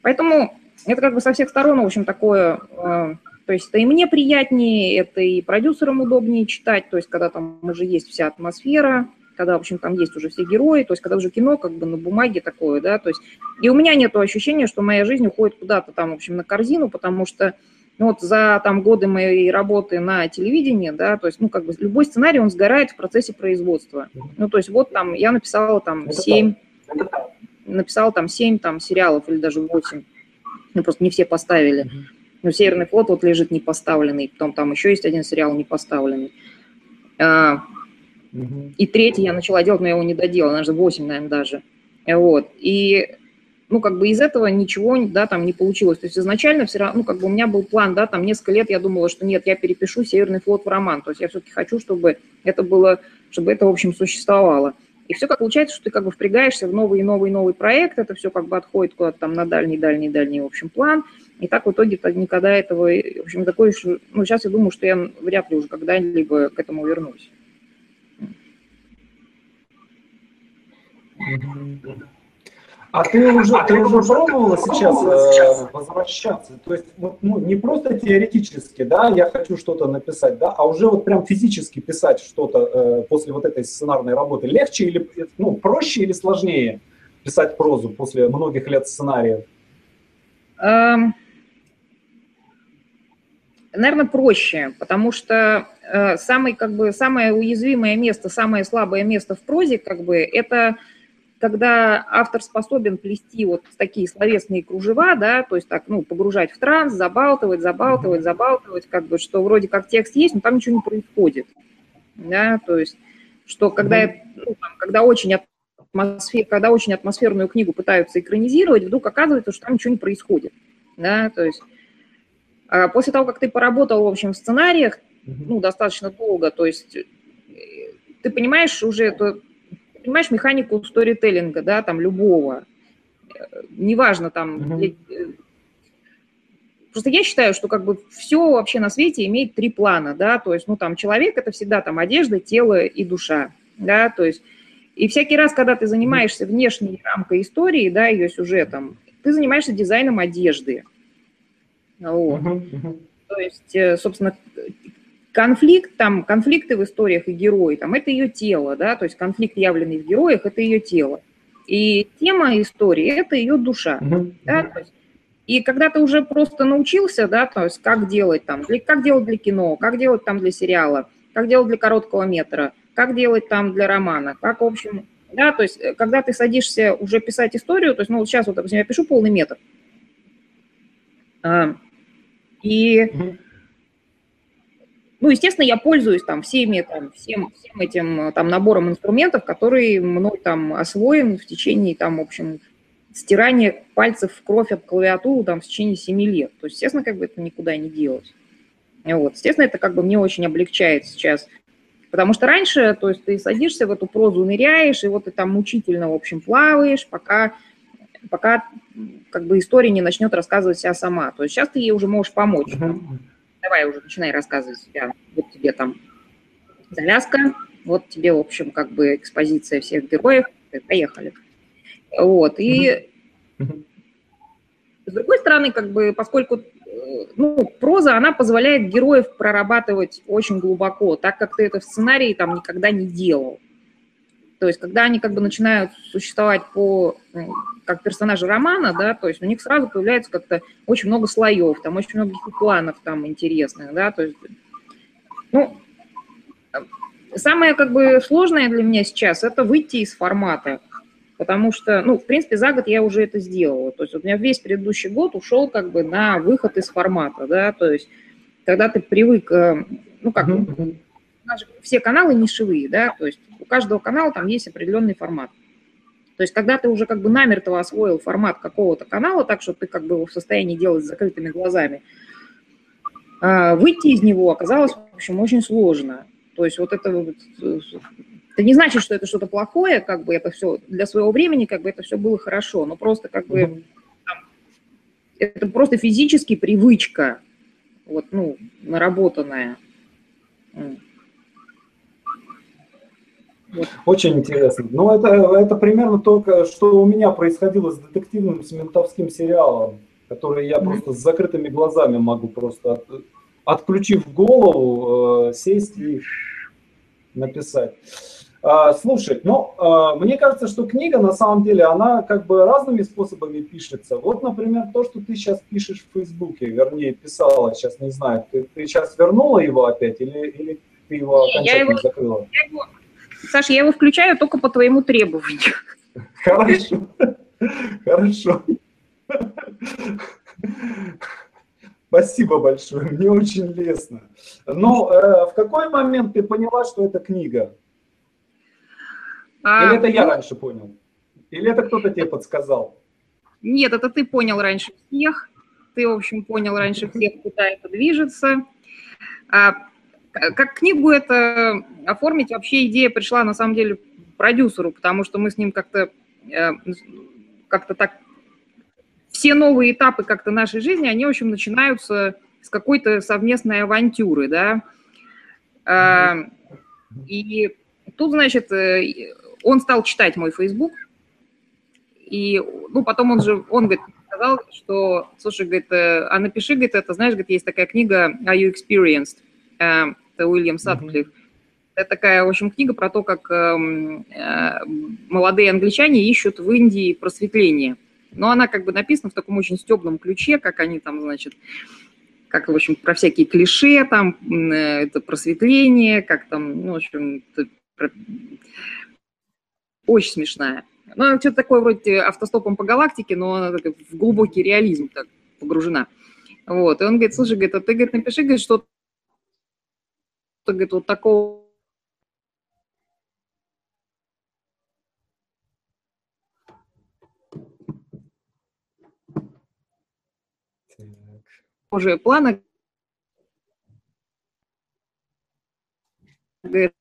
Поэтому это как бы со всех сторон, в общем, такое, а, то есть это и мне приятнее, это и продюсерам удобнее читать, то есть когда там уже есть вся атмосфера, когда, в общем, там есть уже все герои, то есть когда уже кино как бы на бумаге такое, да, то есть и у меня нет ощущения, что моя жизнь уходит куда-то там, в общем, на корзину, потому что ну, вот за там годы моей работы на телевидении, да, то есть, ну, как бы любой сценарий, он сгорает в процессе производства. Ну, то есть вот там я написала там семь, написала там семь там сериалов или даже восемь, ну, просто не все поставили. Ну, «Северный флот» вот лежит не поставленный, потом там еще есть один сериал не поставленный. И третий я начала делать, но я его не доделала, наверное, 8, наверное, даже. Вот. И, ну, как бы из этого ничего, да, там не получилось. То есть изначально все равно, ну, как бы у меня был план, да, там несколько лет я думала, что нет, я перепишу «Северный флот» в роман. То есть я все-таки хочу, чтобы это было, чтобы это, в общем, существовало. И все как получается, что ты как бы впрягаешься в новый и новый новый проект, это все как бы отходит куда-то там на дальний, дальний, дальний, в общем, план. И так в итоге -то никогда этого, в общем, такой, ну, сейчас я думаю, что я вряд ли уже когда-либо к этому вернусь. А ты уже, а ты уже пробовала сейчас э, возвращаться? То есть ну, не просто теоретически, да, я хочу что-то написать, да, а уже вот прям физически писать что-то э, после вот этой сценарной работы. Легче или, ну, проще или сложнее писать прозу после многих лет сценариев? Um, наверное, проще, потому что э, самый, как бы, самое уязвимое место, самое слабое место в прозе, как бы, это когда автор способен плести вот такие словесные кружева, да, то есть так, ну, погружать в транс, забалтывать, забалтывать, забалтывать, как бы, что вроде как текст есть, но там ничего не происходит, да, то есть, что когда, ну, там, когда очень атмосфер, когда очень атмосферную книгу пытаются экранизировать, вдруг оказывается, что там ничего не происходит, да, то есть. А после того, как ты поработал, в общем, в сценариях, ну, достаточно долго, то есть э, ты понимаешь уже это понимаешь механику сторителлинга, да, там любого, неважно там, mm-hmm. просто я считаю, что как бы все вообще на свете имеет три плана, да, то есть, ну, там, человек – это всегда там одежда, тело и душа, да, то есть, и всякий раз, когда ты занимаешься внешней рамкой истории, да, ее сюжетом, ты занимаешься дизайном одежды, вот. Uh-huh, То есть, э, собственно, конфликт, там, конфликты в историях и герои, там, это ее тело, да, то есть конфликт, явленный в героях, это ее тело. И тема истории – это ее душа, uh-huh. да, то есть, и когда ты уже просто научился, да, то есть как делать там, для, как делать для кино, как делать там для сериала, как делать для короткого метра, как делать там для романа, как, в общем, да, то есть э, когда ты садишься уже писать историю, то есть, ну, вот сейчас вот, допустим, я пишу полный метр, а, и ну, естественно, я пользуюсь там всеми, там, всем, всем этим там набором инструментов, который мной там освоен в течение, там, в общем, стирания пальцев в кровь об клавиатуру там в течение 7 лет. То есть, естественно, как бы это никуда не делать. Вот. Естественно, это как бы мне очень облегчает сейчас Потому что раньше, то есть ты садишься в эту прозу, ныряешь, и вот ты там мучительно, в общем, плаваешь, пока, пока как бы история не начнет рассказывать себя сама. То есть сейчас ты ей уже можешь помочь. Uh-huh. Давай уже начинай рассказывать себя. Вот тебе там завязка, вот тебе, в общем, как бы экспозиция всех героев, поехали. Вот, и с другой стороны, как бы, поскольку ну, проза, она позволяет героев прорабатывать очень глубоко, так как ты это в сценарии там никогда не делал. То есть, когда они как бы начинают существовать по, ну, как персонажи романа, да, то есть у них сразу появляется как-то очень много слоев, там очень много планов там интересных, да, то есть, ну, самое как бы сложное для меня сейчас это выйти из формата, потому что, ну, в принципе, за год я уже это сделала. То есть у меня весь предыдущий год ушел как бы на выход из формата, да, то есть когда ты привык, э, ну, как, mm-hmm. все каналы нишевые, да, то есть у каждого канала там есть определенный формат. То есть когда ты уже как бы намертво освоил формат какого-то канала, так что ты как бы в состоянии делать с закрытыми глазами, а, выйти из него оказалось, в общем, очень сложно. То есть вот это вот это не значит, что это что-то плохое, как бы это все для своего времени, как бы это все было хорошо, но просто как бы это просто физически привычка, вот, ну, наработанная. Очень интересно. Ну, это, это примерно то, что у меня происходило с детективным, с ментовским сериалом, который я mm-hmm. просто с закрытыми глазами могу просто, от, отключив голову, э, сесть и написать. А, слушай, ну, а, мне кажется, что книга на самом деле, она как бы разными способами пишется. Вот, например, то, что ты сейчас пишешь в Фейсбуке, вернее, писала, сейчас не знаю, ты, ты сейчас вернула его опять или, или ты его окончательно я его, закрыла? Я его, Саша, я его включаю только по твоему требованию. Хорошо, хорошо. Спасибо большое, мне очень лестно. Но э, в какой момент ты поняла, что это книга? А, Или это я ну, раньше понял? Или это кто-то тебе подсказал? Нет, это ты понял раньше всех. Ты, в общем, понял раньше всех, куда это движется. А, как книгу это оформить, вообще идея пришла, на самом деле, продюсеру, потому что мы с ним как-то э, как-то так... Все новые этапы как-то нашей жизни, они, в общем, начинаются с какой-то совместной авантюры, да. А, и тут, значит, э, он стал читать мой Facebook, и, ну, потом он же, он, говорит, сказал, что, слушай, говорит, э, а напиши, говорит, это, знаешь, говорит, есть такая книга «Are you experienced?» Э, это Уильям Сатклифф. Mm-hmm. Это такая, в общем, книга про то, как эм, э, молодые англичане ищут в Индии просветление. Но она как бы написана в таком очень стебном ключе, как они там, значит, как, в общем, про всякие клише, там, это просветление, как там, ну, в общем, очень смешная. Ну, что-то такое вроде автостопом по галактике, но она в глубокий реализм так погружена. Вот, и он говорит, слушай, говорит, а ты, говорит, напиши, говорит, что говорит, вот такого уже плана, говорит,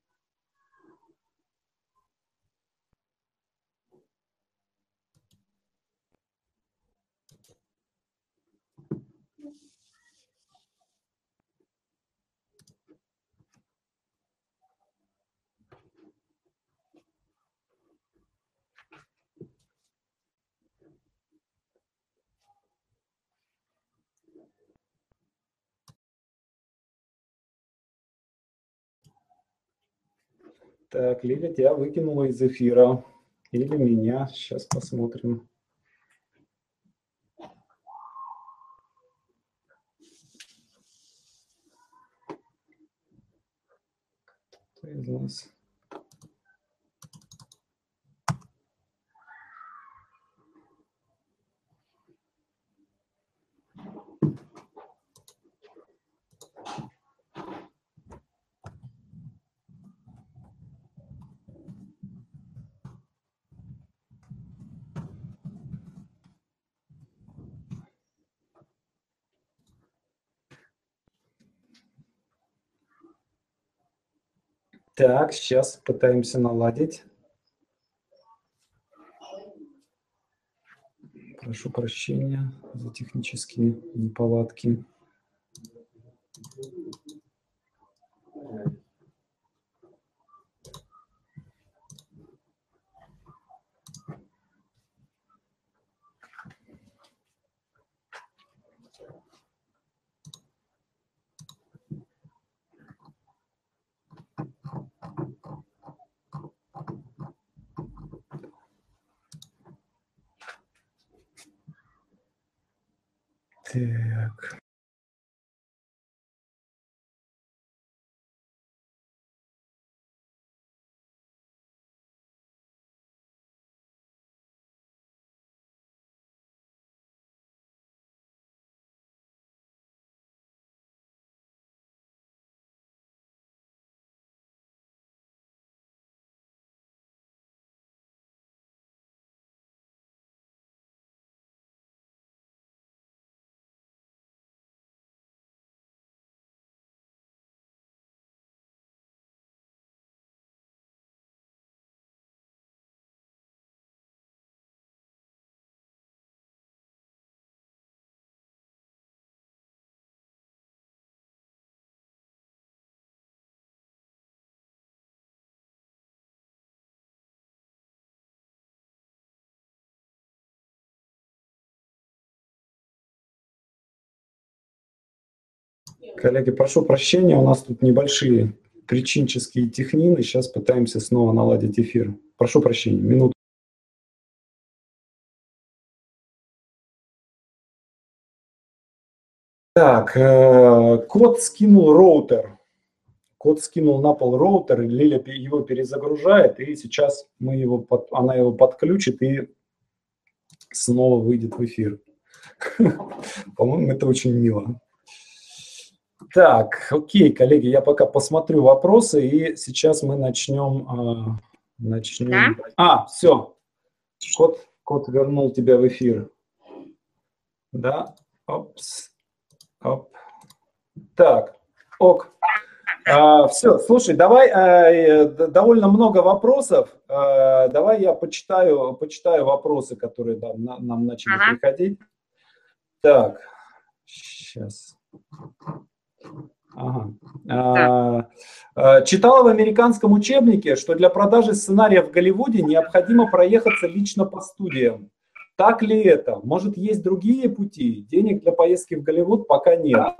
Так, Лиля тебя выкинула из эфира. Или меня. Сейчас посмотрим. Кто из нас? Так, сейчас пытаемся наладить. Прошу прощения за технические неполадки. Так. Коллеги, прошу прощения, у нас тут небольшие причинческие технины. Сейчас пытаемся снова наладить эфир. Прошу прощения, минуту. Так, э, код скинул роутер. Код скинул на пол роутер, Лиля его перезагружает, и сейчас мы его под, она его подключит и снова выйдет в эфир. По-моему, это очень мило. Так, окей, коллеги, я пока посмотрю вопросы, и сейчас мы начнем. Э, начнем. Да? А, все. Кот, кот вернул тебя в эфир. Да. Опс. Оп. Так, ок. А, все, слушай, давай, а, довольно много вопросов. А, давай я почитаю, почитаю вопросы, которые да, на, нам начали ага. приходить. Так, сейчас. Ага. Да. А, читала в американском учебнике, что для продажи сценария в Голливуде необходимо проехаться лично по студиям. Так ли это? Может, есть другие пути? Денег для поездки в Голливуд пока нет.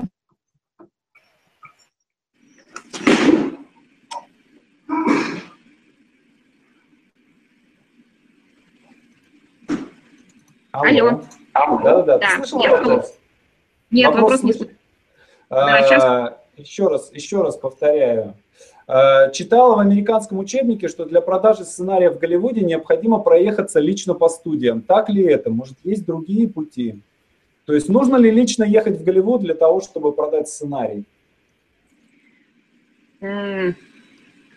Алло. Алло. Да, да, да. Слышала нет, вопрос? Нет, вопрос, вопрос не слышал. А, еще раз, еще раз повторяю. А, читала в американском учебнике, что для продажи сценария в Голливуде необходимо проехаться лично по студиям. Так ли это? Может, есть другие пути? То есть нужно ли лично ехать в Голливуд для того, чтобы продать сценарий?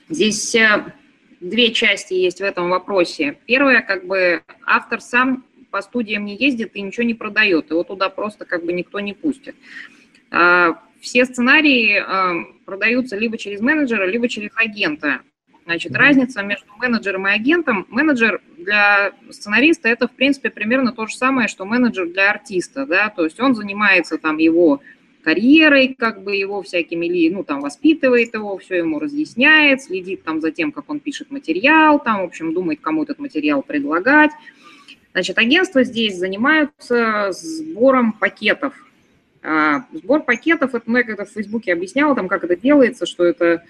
Здесь э, две части есть в этом вопросе. Первое, как бы автор сам по студиям не ездит и ничего не продает. Его туда просто как бы никто не пустит. А, все сценарии а, продаются либо через менеджера, либо через агента. Значит, разница между менеджером и агентом. Менеджер для сценариста это, в принципе, примерно то же самое, что менеджер для артиста, да, то есть он занимается там его карьерой, как бы его всякими, ну, там, воспитывает его, все ему разъясняет, следит там за тем, как он пишет материал, там, в общем, думает, кому этот материал предлагать. Значит, агентства здесь занимаются сбором пакетов, сбор пакетов, это я когда в Фейсбуке объясняла, там, как это делается, что это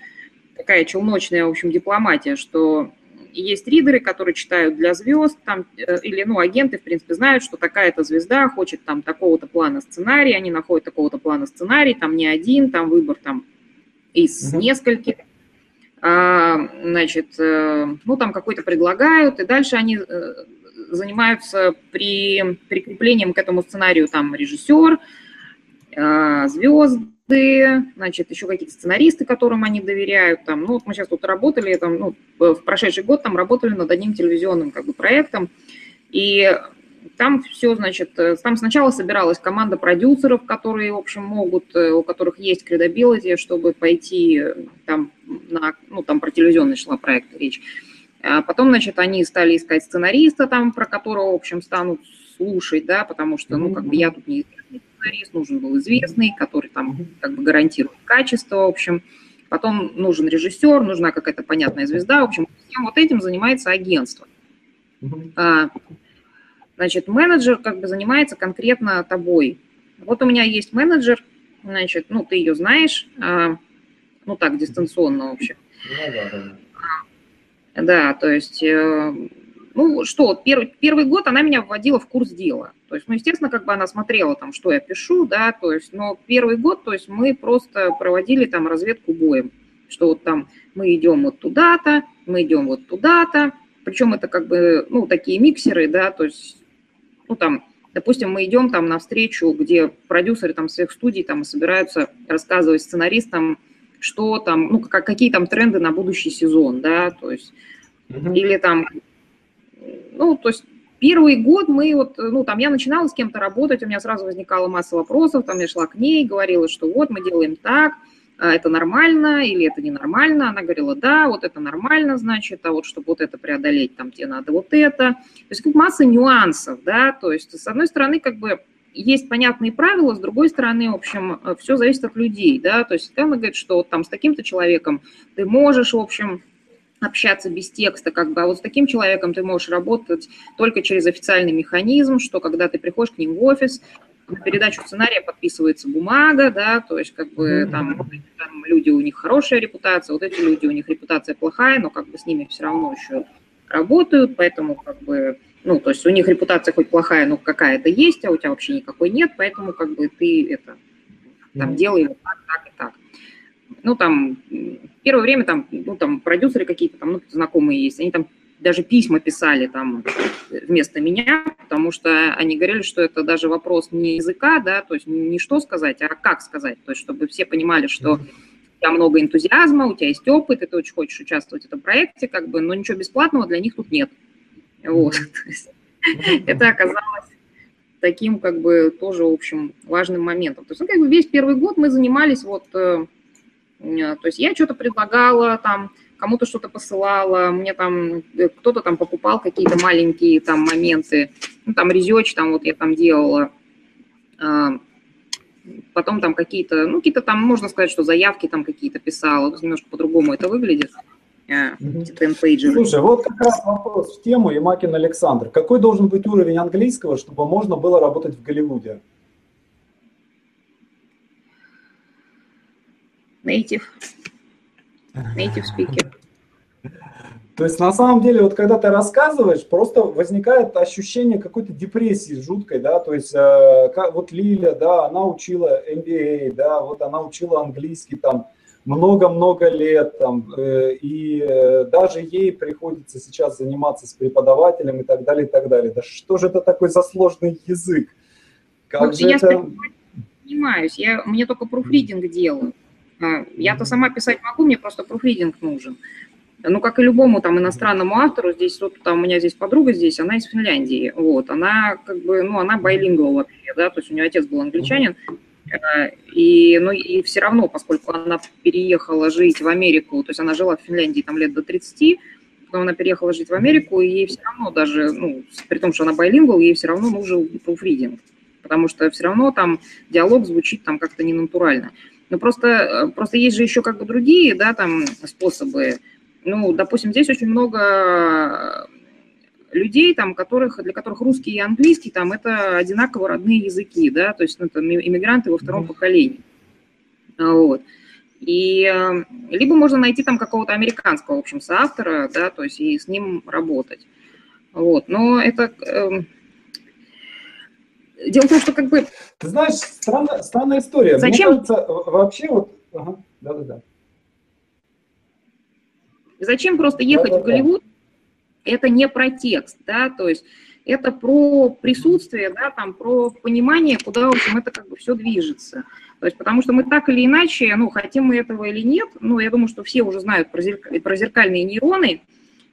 такая челночная, в общем, дипломатия, что есть ридеры, которые читают для звезд, там, э, или, ну, агенты, в принципе, знают, что такая-то звезда хочет там такого-то плана сценария, они находят такого-то плана сценарий, там не один, там выбор там из uh-huh. нескольких, а, значит, э, ну, там какой-то предлагают, и дальше они э, занимаются при прикреплением к этому сценарию там режиссер, а, звезды, значит, еще какие-то сценаристы, которым они доверяют. Там, ну, вот мы сейчас тут работали, там, ну, в прошедший год там работали над одним телевизионным как бы проектом, и там все, значит, э, там сначала собиралась команда продюсеров, которые, в общем, могут, э, у которых есть credibility, чтобы пойти там на, ну, там про телевизионный шла проект речь. А потом, значит, они стали искать сценариста там, про которого, в общем, станут слушать, да, потому что, ну, как бы я тут не сценарист, нужен был известный, который там как бы гарантирует качество, в общем. Потом нужен режиссер, нужна какая-то понятная звезда. В общем, всем вот этим занимается агентство. А, значит, менеджер как бы занимается конкретно тобой. Вот у меня есть менеджер, значит, ну, ты ее знаешь, а, ну, так, дистанционно, в общем. Ну, да, да, да. Да, то есть э, ну что, первый, первый год она меня вводила в курс дела. То есть, ну, естественно, как бы она смотрела там, что я пишу, да, то есть, но первый год, то есть мы просто проводили там разведку боем, что вот там мы идем вот туда-то, мы идем вот туда-то, причем это как бы, ну, такие миксеры, да, то есть, ну, там, допустим, мы идем там на встречу, где продюсеры там своих студий там собираются рассказывать сценаристам, что там, ну, как, какие там тренды на будущий сезон, да, то есть, mm-hmm. или там ну, то есть первый год мы вот, ну, там я начинала с кем-то работать, у меня сразу возникала масса вопросов, там я шла к ней, говорила, что вот мы делаем так, а это нормально или это ненормально. Она говорила, да, вот это нормально, значит, а вот чтобы вот это преодолеть, там тебе надо вот это. То есть масса нюансов, да, то есть с одной стороны как бы есть понятные правила, с другой стороны, в общем, все зависит от людей, да, то есть она говорит, что вот там с таким-то человеком ты можешь, в общем, общаться без текста, как бы, а вот с таким человеком ты можешь работать только через официальный механизм, что когда ты приходишь к ним в офис, на передачу сценария подписывается бумага, да, то есть как бы там, там люди у них хорошая репутация, вот эти люди у них репутация плохая, но как бы с ними все равно еще работают, поэтому как бы, ну, то есть у них репутация хоть плохая, но какая-то есть, а у тебя вообще никакой нет, поэтому как бы ты это там делай вот так, так ну, там, первое время там, ну, там, продюсеры какие-то там, ну, знакомые есть, они там даже письма писали там вместо меня, потому что они говорили, что это даже вопрос не языка, да, то есть не что сказать, а как сказать, то есть чтобы все понимали, что у тебя много энтузиазма, у тебя есть опыт, и ты очень хочешь участвовать в этом проекте, как бы, но ничего бесплатного для них тут нет. Вот. Это оказалось таким, как бы, тоже, в общем, важным моментом. То есть, ну, как бы весь первый год мы занимались вот Э, то есть я что-то предлагала, там, кому-то что-то посылала, мне там э, кто-то там покупал какие-то маленькие там моменты, ну, там резеч там вот я там делала, а, потом там какие-то, ну, какие-то там, можно сказать, что заявки там какие-то писала, немножко по-другому это выглядит. Э, Слушай, вот как раз вопрос в тему, Ямакин Александр. Какой должен быть уровень английского, чтобы можно было работать в Голливуде? Native, native speaker. То есть на самом деле, вот когда ты рассказываешь, просто возникает ощущение какой-то депрессии жуткой, да, то есть э, как, вот Лиля, да, она учила MBA, да, вот она учила английский там много-много лет там, э, и э, даже ей приходится сейчас заниматься с преподавателем и так далее, и так далее. Да что же это такой за сложный язык? Как вот же я это... занимаюсь, я, мне только пруфридинг делаю. А, я-то сама писать могу, мне просто пруфридинг нужен. Ну, как и любому там иностранному автору, здесь вот там у меня здесь подруга здесь, она из Финляндии, вот, она как бы, ну, она байлингвал вообще, да, то есть у нее отец был англичанин, э, и, ну, и все равно, поскольку она переехала жить в Америку, то есть она жила в Финляндии там лет до 30, потом она переехала жить в Америку, и ей все равно даже, ну, при том, что она байлингвал, ей все равно нужен пруфридинг, потому что все равно там диалог звучит там как-то ненатурально. Но просто, э, просто есть же еще как бы другие, да, там способы. Ну, допустим, здесь очень много людей, там, которых, для которых русский и английский там это одинаково родные языки, да, то есть ну, это иммигранты во втором mm-hmm. поколении. Вот. И э, либо можно найти там какого-то американского, в общем, соавтора, да, то есть и с ним работать. Вот. Но это эм, Дело в том, что как бы... Ты знаешь, странная, странная история. Зачем? Мне кажется, вообще вот... Ага, да-да-да. Зачем просто ехать да, да, в Голливуд? Да. Это не про текст, да, то есть это про присутствие, да, там, про понимание, куда, в общем, это как бы все движется. То есть, потому что мы так или иначе, ну, хотим мы этого или нет, ну, я думаю, что все уже знают про, зерк... про зеркальные нейроны,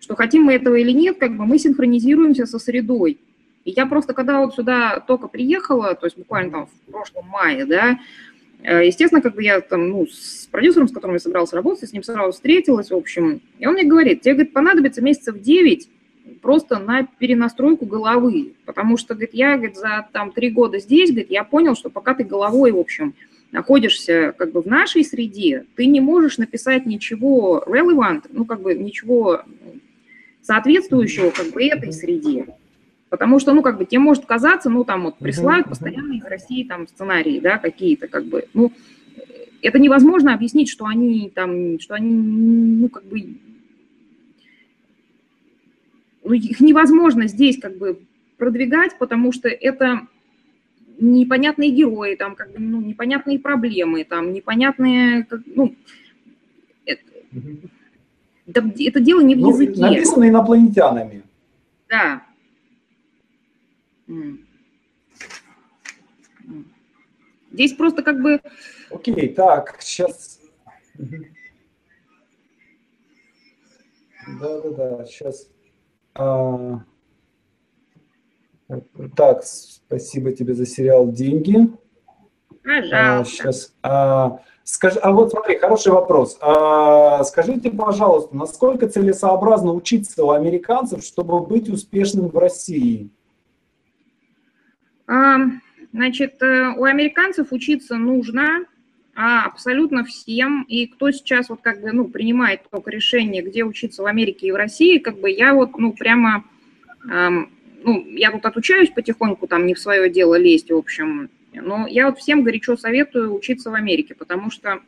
что хотим мы этого или нет, как бы мы синхронизируемся со средой. И я просто, когда вот сюда только приехала, то есть буквально там в прошлом мае, да, э, естественно, как бы я там, ну, с продюсером, с которым я собиралась работать, с ним сразу встретилась, в общем, и он мне говорит, тебе, говорит, понадобится месяцев 9 просто на перенастройку головы, потому что, говорит, я, говорит, за там три года здесь, говорит, я понял, что пока ты головой, в общем, находишься как бы в нашей среде, ты не можешь написать ничего relevant, ну, как бы ничего соответствующего как бы этой среде. Потому что, ну, как бы, тебе может казаться, ну, там вот присылают постоянно из России там сценарии, да, какие-то, как бы, ну, это невозможно объяснить, что они там, что они, ну, как бы, ну, их невозможно здесь как бы продвигать, потому что это непонятные герои, там, как бы, ну, непонятные проблемы, там, непонятные, как, ну, это, это, это дело не в ну, языке. Написано инопланетянами. Да. Здесь просто как бы... Окей, так, сейчас... Да-да-да, сейчас... А... Так, спасибо тебе за сериал «Деньги». Пожалуйста. А, сейчас. А, скажи, а вот смотри, хороший вопрос. А, скажите, пожалуйста, насколько целесообразно учиться у американцев, чтобы быть успешным в России? А, значит, э, у американцев учиться нужно а, абсолютно всем. И кто сейчас вот как бы, ну, принимает только решение, где учиться в Америке и в России, как бы я вот, ну, прямо ну, я тут отучаюсь потихоньку, там не в свое дело лезть, в общем, но я вот всем горячо советую учиться в Америке, потому что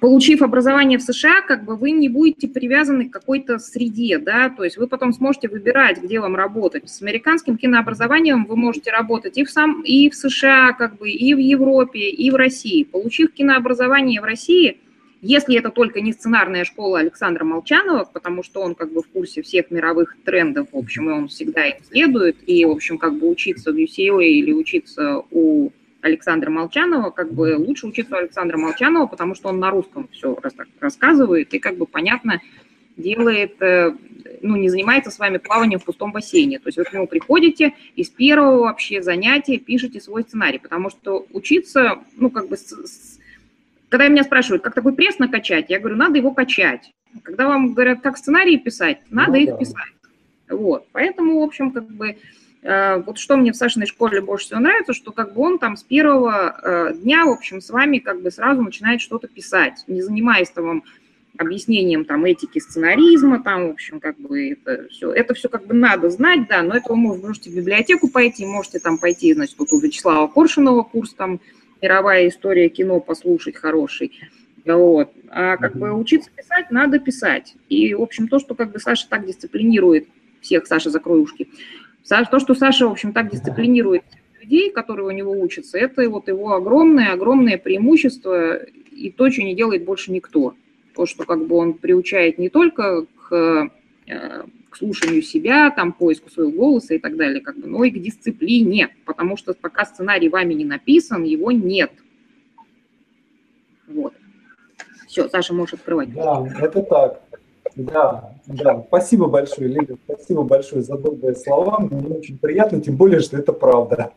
получив образование в США, как бы вы не будете привязаны к какой-то среде, да, то есть вы потом сможете выбирать, где вам работать. С американским кинообразованием вы можете работать и в, сам, и в США, как бы, и в Европе, и в России. Получив кинообразование в России – если это только не сценарная школа Александра Молчанова, потому что он как бы в курсе всех мировых трендов, в общем, и он всегда их следует, и, в общем, как бы учиться в UCLA или учиться у Александра Молчанова, как бы лучше учиться у Александра Молчанова, потому что он на русском все рассказывает и как бы понятно делает, э, ну, не занимается с вами плаванием в пустом бассейне. То есть вы к нему приходите и с первого вообще занятия пишете свой сценарий, потому что учиться, ну, как бы с, когда меня спрашивают, как такой пресс накачать, я говорю, надо его качать. Когда вам говорят, как сценарии писать, надо ну, их да. писать. Вот, поэтому, в общем, как бы, вот что мне в Сашиной школе больше всего нравится, что как бы он там с первого э, дня, в общем, с вами как бы сразу начинает что-то писать, не занимаясь там объяснением там этики сценаризма, там, в общем, как бы это все, это все как бы надо знать, да, но это вы можете в библиотеку пойти, можете там пойти, значит, тут у Вячеслава Коршунова курс там мировая история кино послушать хороший. Вот. А как бы учиться писать, надо писать. И, в общем, то, что как бы Саша так дисциплинирует всех, Саша, закрой ушки, то, что Саша, в общем, так дисциплинирует людей, которые у него учатся, это вот его огромное-огромное преимущество и то, что не делает больше никто. То, что как бы он приучает не только к э, к слушанию себя, там, поиску своего голоса и так далее, как бы, но и к дисциплине, потому что пока сценарий вами не написан, его нет. Вот. Все, Саша, можешь открывать. Да, это так. Да, да. Спасибо большое, Лиля. Спасибо большое за добрые слова. Мне очень приятно, тем более, что это правда.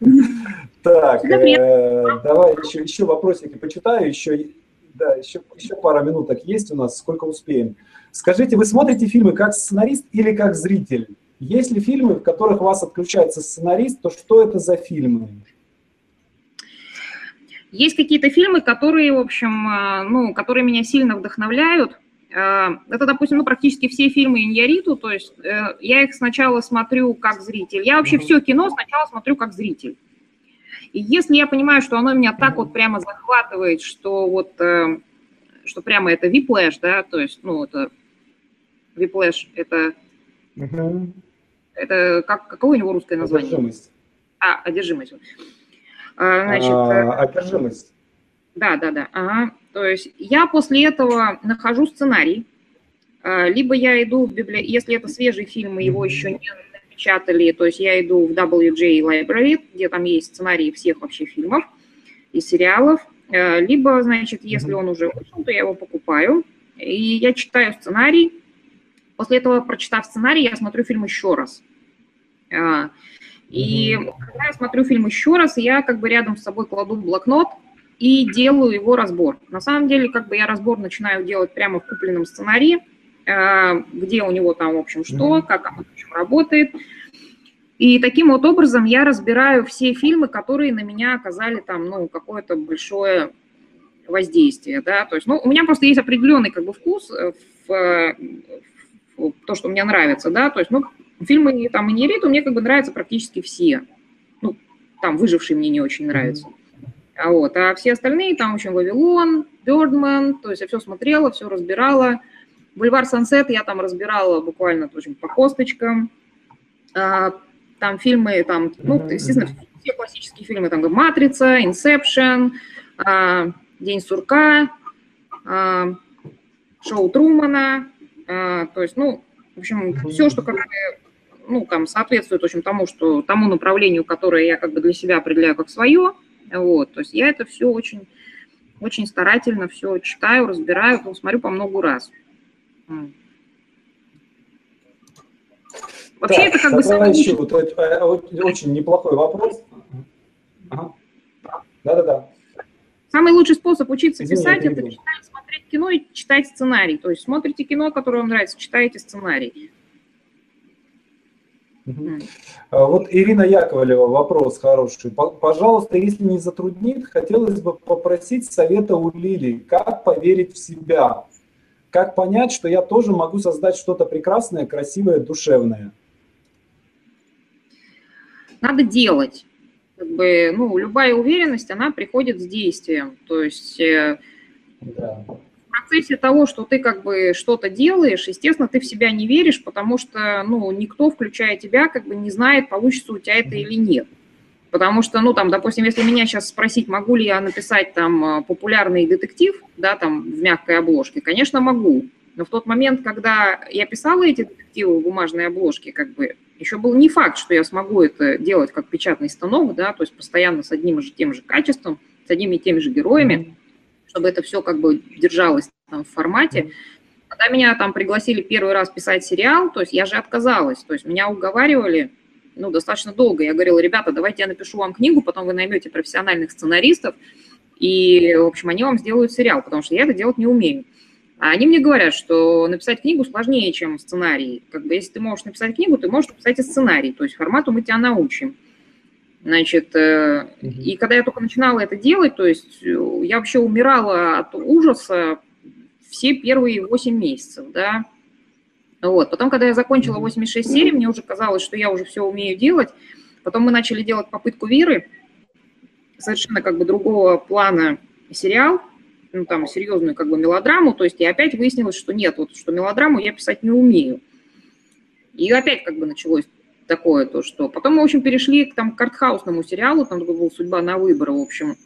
Так, э, давай еще, еще вопросики почитаю. Еще, да, еще, еще пара минуток есть у нас. Сколько успеем? Скажите, вы смотрите фильмы как сценарист или как зритель? Есть ли фильмы, в которых у вас отключается сценарист, то что это за фильмы? Есть какие-то фильмы, которые, в общем, э, ну, которые меня сильно вдохновляют. Э, это, допустим, ну, практически все фильмы Иньяриту, то есть э, я их сначала смотрю как зритель. Я вообще все кино сначала смотрю как зритель. И если я понимаю, что оно меня так вот прямо захватывает, что вот, что прямо это виплэш, да, то есть, ну, это Whiplash – это, угу. это как, какое у него русское название? Одержимость. А, одержимость. Значит, а, одержимость. Да, да, да. Ага. То есть я после этого нахожу сценарий, а, либо я иду в библиотеку, если это свежий фильм, и его еще не напечатали, то есть я иду в WJ Library, где там есть сценарии всех вообще фильмов и сериалов, а, либо, значит, если он уже вышел, то я его покупаю, и я читаю сценарий, После этого, прочитав сценарий, я смотрю фильм еще раз. А, и когда я смотрю фильм еще раз, я как бы рядом с собой кладу блокнот и делаю его разбор. На самом деле, как бы я разбор начинаю делать прямо в купленном сценарии, а, где у него там, в общем, что, как он в общем, работает. И таким вот образом я разбираю все фильмы, которые на меня оказали там, ну, какое-то большое воздействие, да, то есть, ну, у меня просто есть определенный как бы вкус э, в, в то, что мне нравится, да, то есть, ну, фильмы там Инериту мне как бы нравятся практически все, ну, там «Выживший» мне не очень нравится, а вот, а все остальные, там, в общем, «Вавилон», «Бёрдман», то есть я все смотрела, все разбирала, «Бульвар Сансет» я там разбирала буквально, общем, по косточкам, а, там фильмы, там, ну, естественно, все классические фильмы, там, «Матрица», «Инсепшн», а, День сурка, а, шоу Трумана, а, то есть, ну, в общем, все, что как бы, ну, там, соответствует, в общем, тому, что, тому направлению, которое я как бы для себя определяю как свое, вот, то есть я это все очень, очень старательно все читаю, разбираю, ну, смотрю по много раз. Вообще так, это как бы самый... Еще, вот, э, очень неплохой вопрос. Да-да-да. Самый лучший способ учиться Извини, писать – это читать, смотреть кино и читать сценарий. То есть смотрите кино, которое вам нравится, читаете сценарий. А вот Ирина Яковлева, вопрос хороший. Пожалуйста, если не затруднит, хотелось бы попросить совета у Лили. Как поверить в себя? Как понять, что я тоже могу создать что-то прекрасное, красивое, душевное? Надо делать как бы, ну, любая уверенность, она приходит с действием. То есть э, да. Процессе того, что ты как бы что-то делаешь, естественно, ты в себя не веришь, потому что, ну, никто, включая тебя, как бы не знает, получится у тебя это или нет. Потому что, ну, там, допустим, если меня сейчас спросить, могу ли я написать там э, популярный детектив, да, там, в мягкой обложке, конечно, могу. Но в тот момент, когда я писала эти детективы в бумажной обложке, как бы еще был не факт, что я смогу это делать как печатный станок, да, то есть постоянно с одним и тем же качеством, с одними и теми же героями, чтобы это все как бы держалось там в формате. Когда меня там пригласили первый раз писать сериал, то есть я же отказалась, то есть меня уговаривали, ну, достаточно долго. Я говорила, ребята, давайте я напишу вам книгу, потом вы наймете профессиональных сценаристов, и, в общем, они вам сделают сериал, потому что я это делать не умею. А они мне говорят, что написать книгу сложнее, чем сценарий. Как бы если ты можешь написать книгу, ты можешь написать и сценарий, то есть формату мы тебя научим. Значит, mm-hmm. и когда я только начинала это делать, то есть э, я вообще умирала от ужаса все первые 8 месяцев, да. Вот. Потом, когда я закончила 86 серий, мне уже казалось, что я уже все умею делать. Потом мы начали делать попытку Виры, совершенно как бы другого плана сериал, ну, там, серьезную как бы мелодраму, то есть и опять выяснилось, что нет, вот, что мелодраму я писать не умею. И опять как бы началось такое то, что... Потом мы, в общем, перешли к, там, к артхаусному сериалу, там такой был «Судьба на выбор», в общем,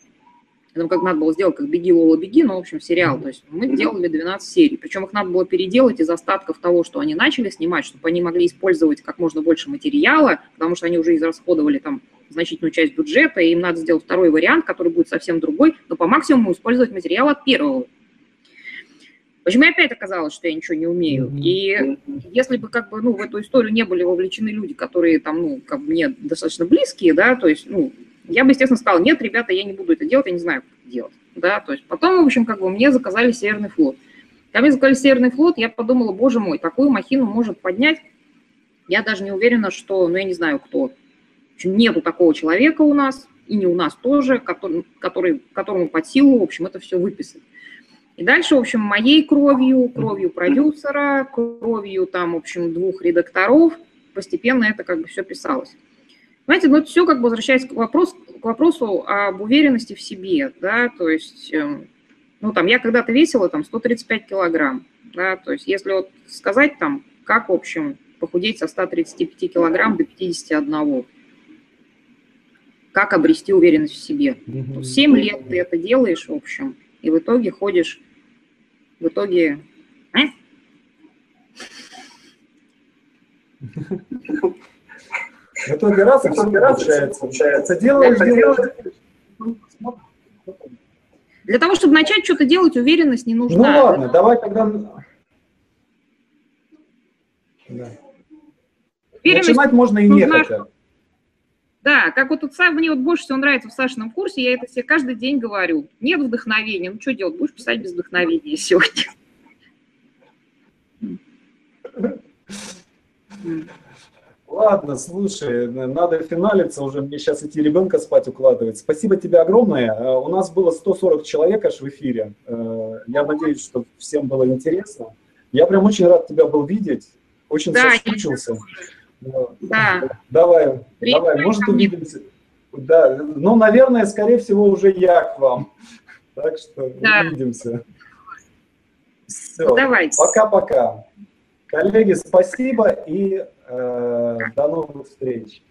там как надо было сделать, как «Беги, Лола, беги», но, в общем, сериал. То есть мы делали 12 серий. Причем их надо было переделать из остатков того, что они начали снимать, чтобы они могли использовать как можно больше материала, потому что они уже израсходовали там значительную часть бюджета, и им надо сделать второй вариант, который будет совсем другой, но по максимуму использовать материал от первого. Почему опять оказалось, что я ничего не умею. И если бы как бы, ну, в эту историю не были вовлечены люди, которые там, ну, как бы мне достаточно близкие, да, то есть, ну, я бы, естественно, сказала, нет, ребята, я не буду это делать, я не знаю, как это делать, да, то есть потом, в общем, как бы мне заказали Северный флот. Когда мне заказали Северный флот, я подумала, боже мой, такую махину может поднять, я даже не уверена, что, ну, я не знаю, кто, нету такого человека у нас, и не у нас тоже, который, который, которому под силу, в общем, это все выписать. И дальше, в общем, моей кровью, кровью продюсера, кровью там, в общем, двух редакторов, постепенно это как бы все писалось. Знаете, ну это все как бы возвращается к, вопрос, к вопросу об уверенности в себе, да, то есть, эм, ну там, я когда-то весила там 135 килограмм, да, то есть если вот сказать там, как, в общем, похудеть со 135 килограмм до 51, как обрести уверенность в себе. Семь лет ты это делаешь, в общем, и в итоге ходишь, в итоге... А? В итоге раз, и все получается. получается. Делаешь, делаешь. Для того, чтобы начать что-то делать, уверенность не нужна. Ну ладно, давай тогда... Да. Начинать можно и нехотя. Да, как вот тут мне вот больше всего нравится в Сашином курсе, я это себе каждый день говорю. Нет вдохновения, ну что делать, будешь писать без вдохновения сегодня. Ладно, слушай, надо финалиться уже, мне сейчас идти ребенка спать укладывать. Спасибо тебе огромное. Э, у нас было 140 человек аж в эфире. Э, я надеюсь, что всем было интересно. Я прям очень рад тебя был видеть, очень да, соскучился. Да. Давай, Привет, давай, может увидимся. Да, ну, наверное, скорее всего, уже я к вам. Так что да. увидимся. Все, ну, давайте. Пока-пока. Коллеги, спасибо и э, до новых встреч.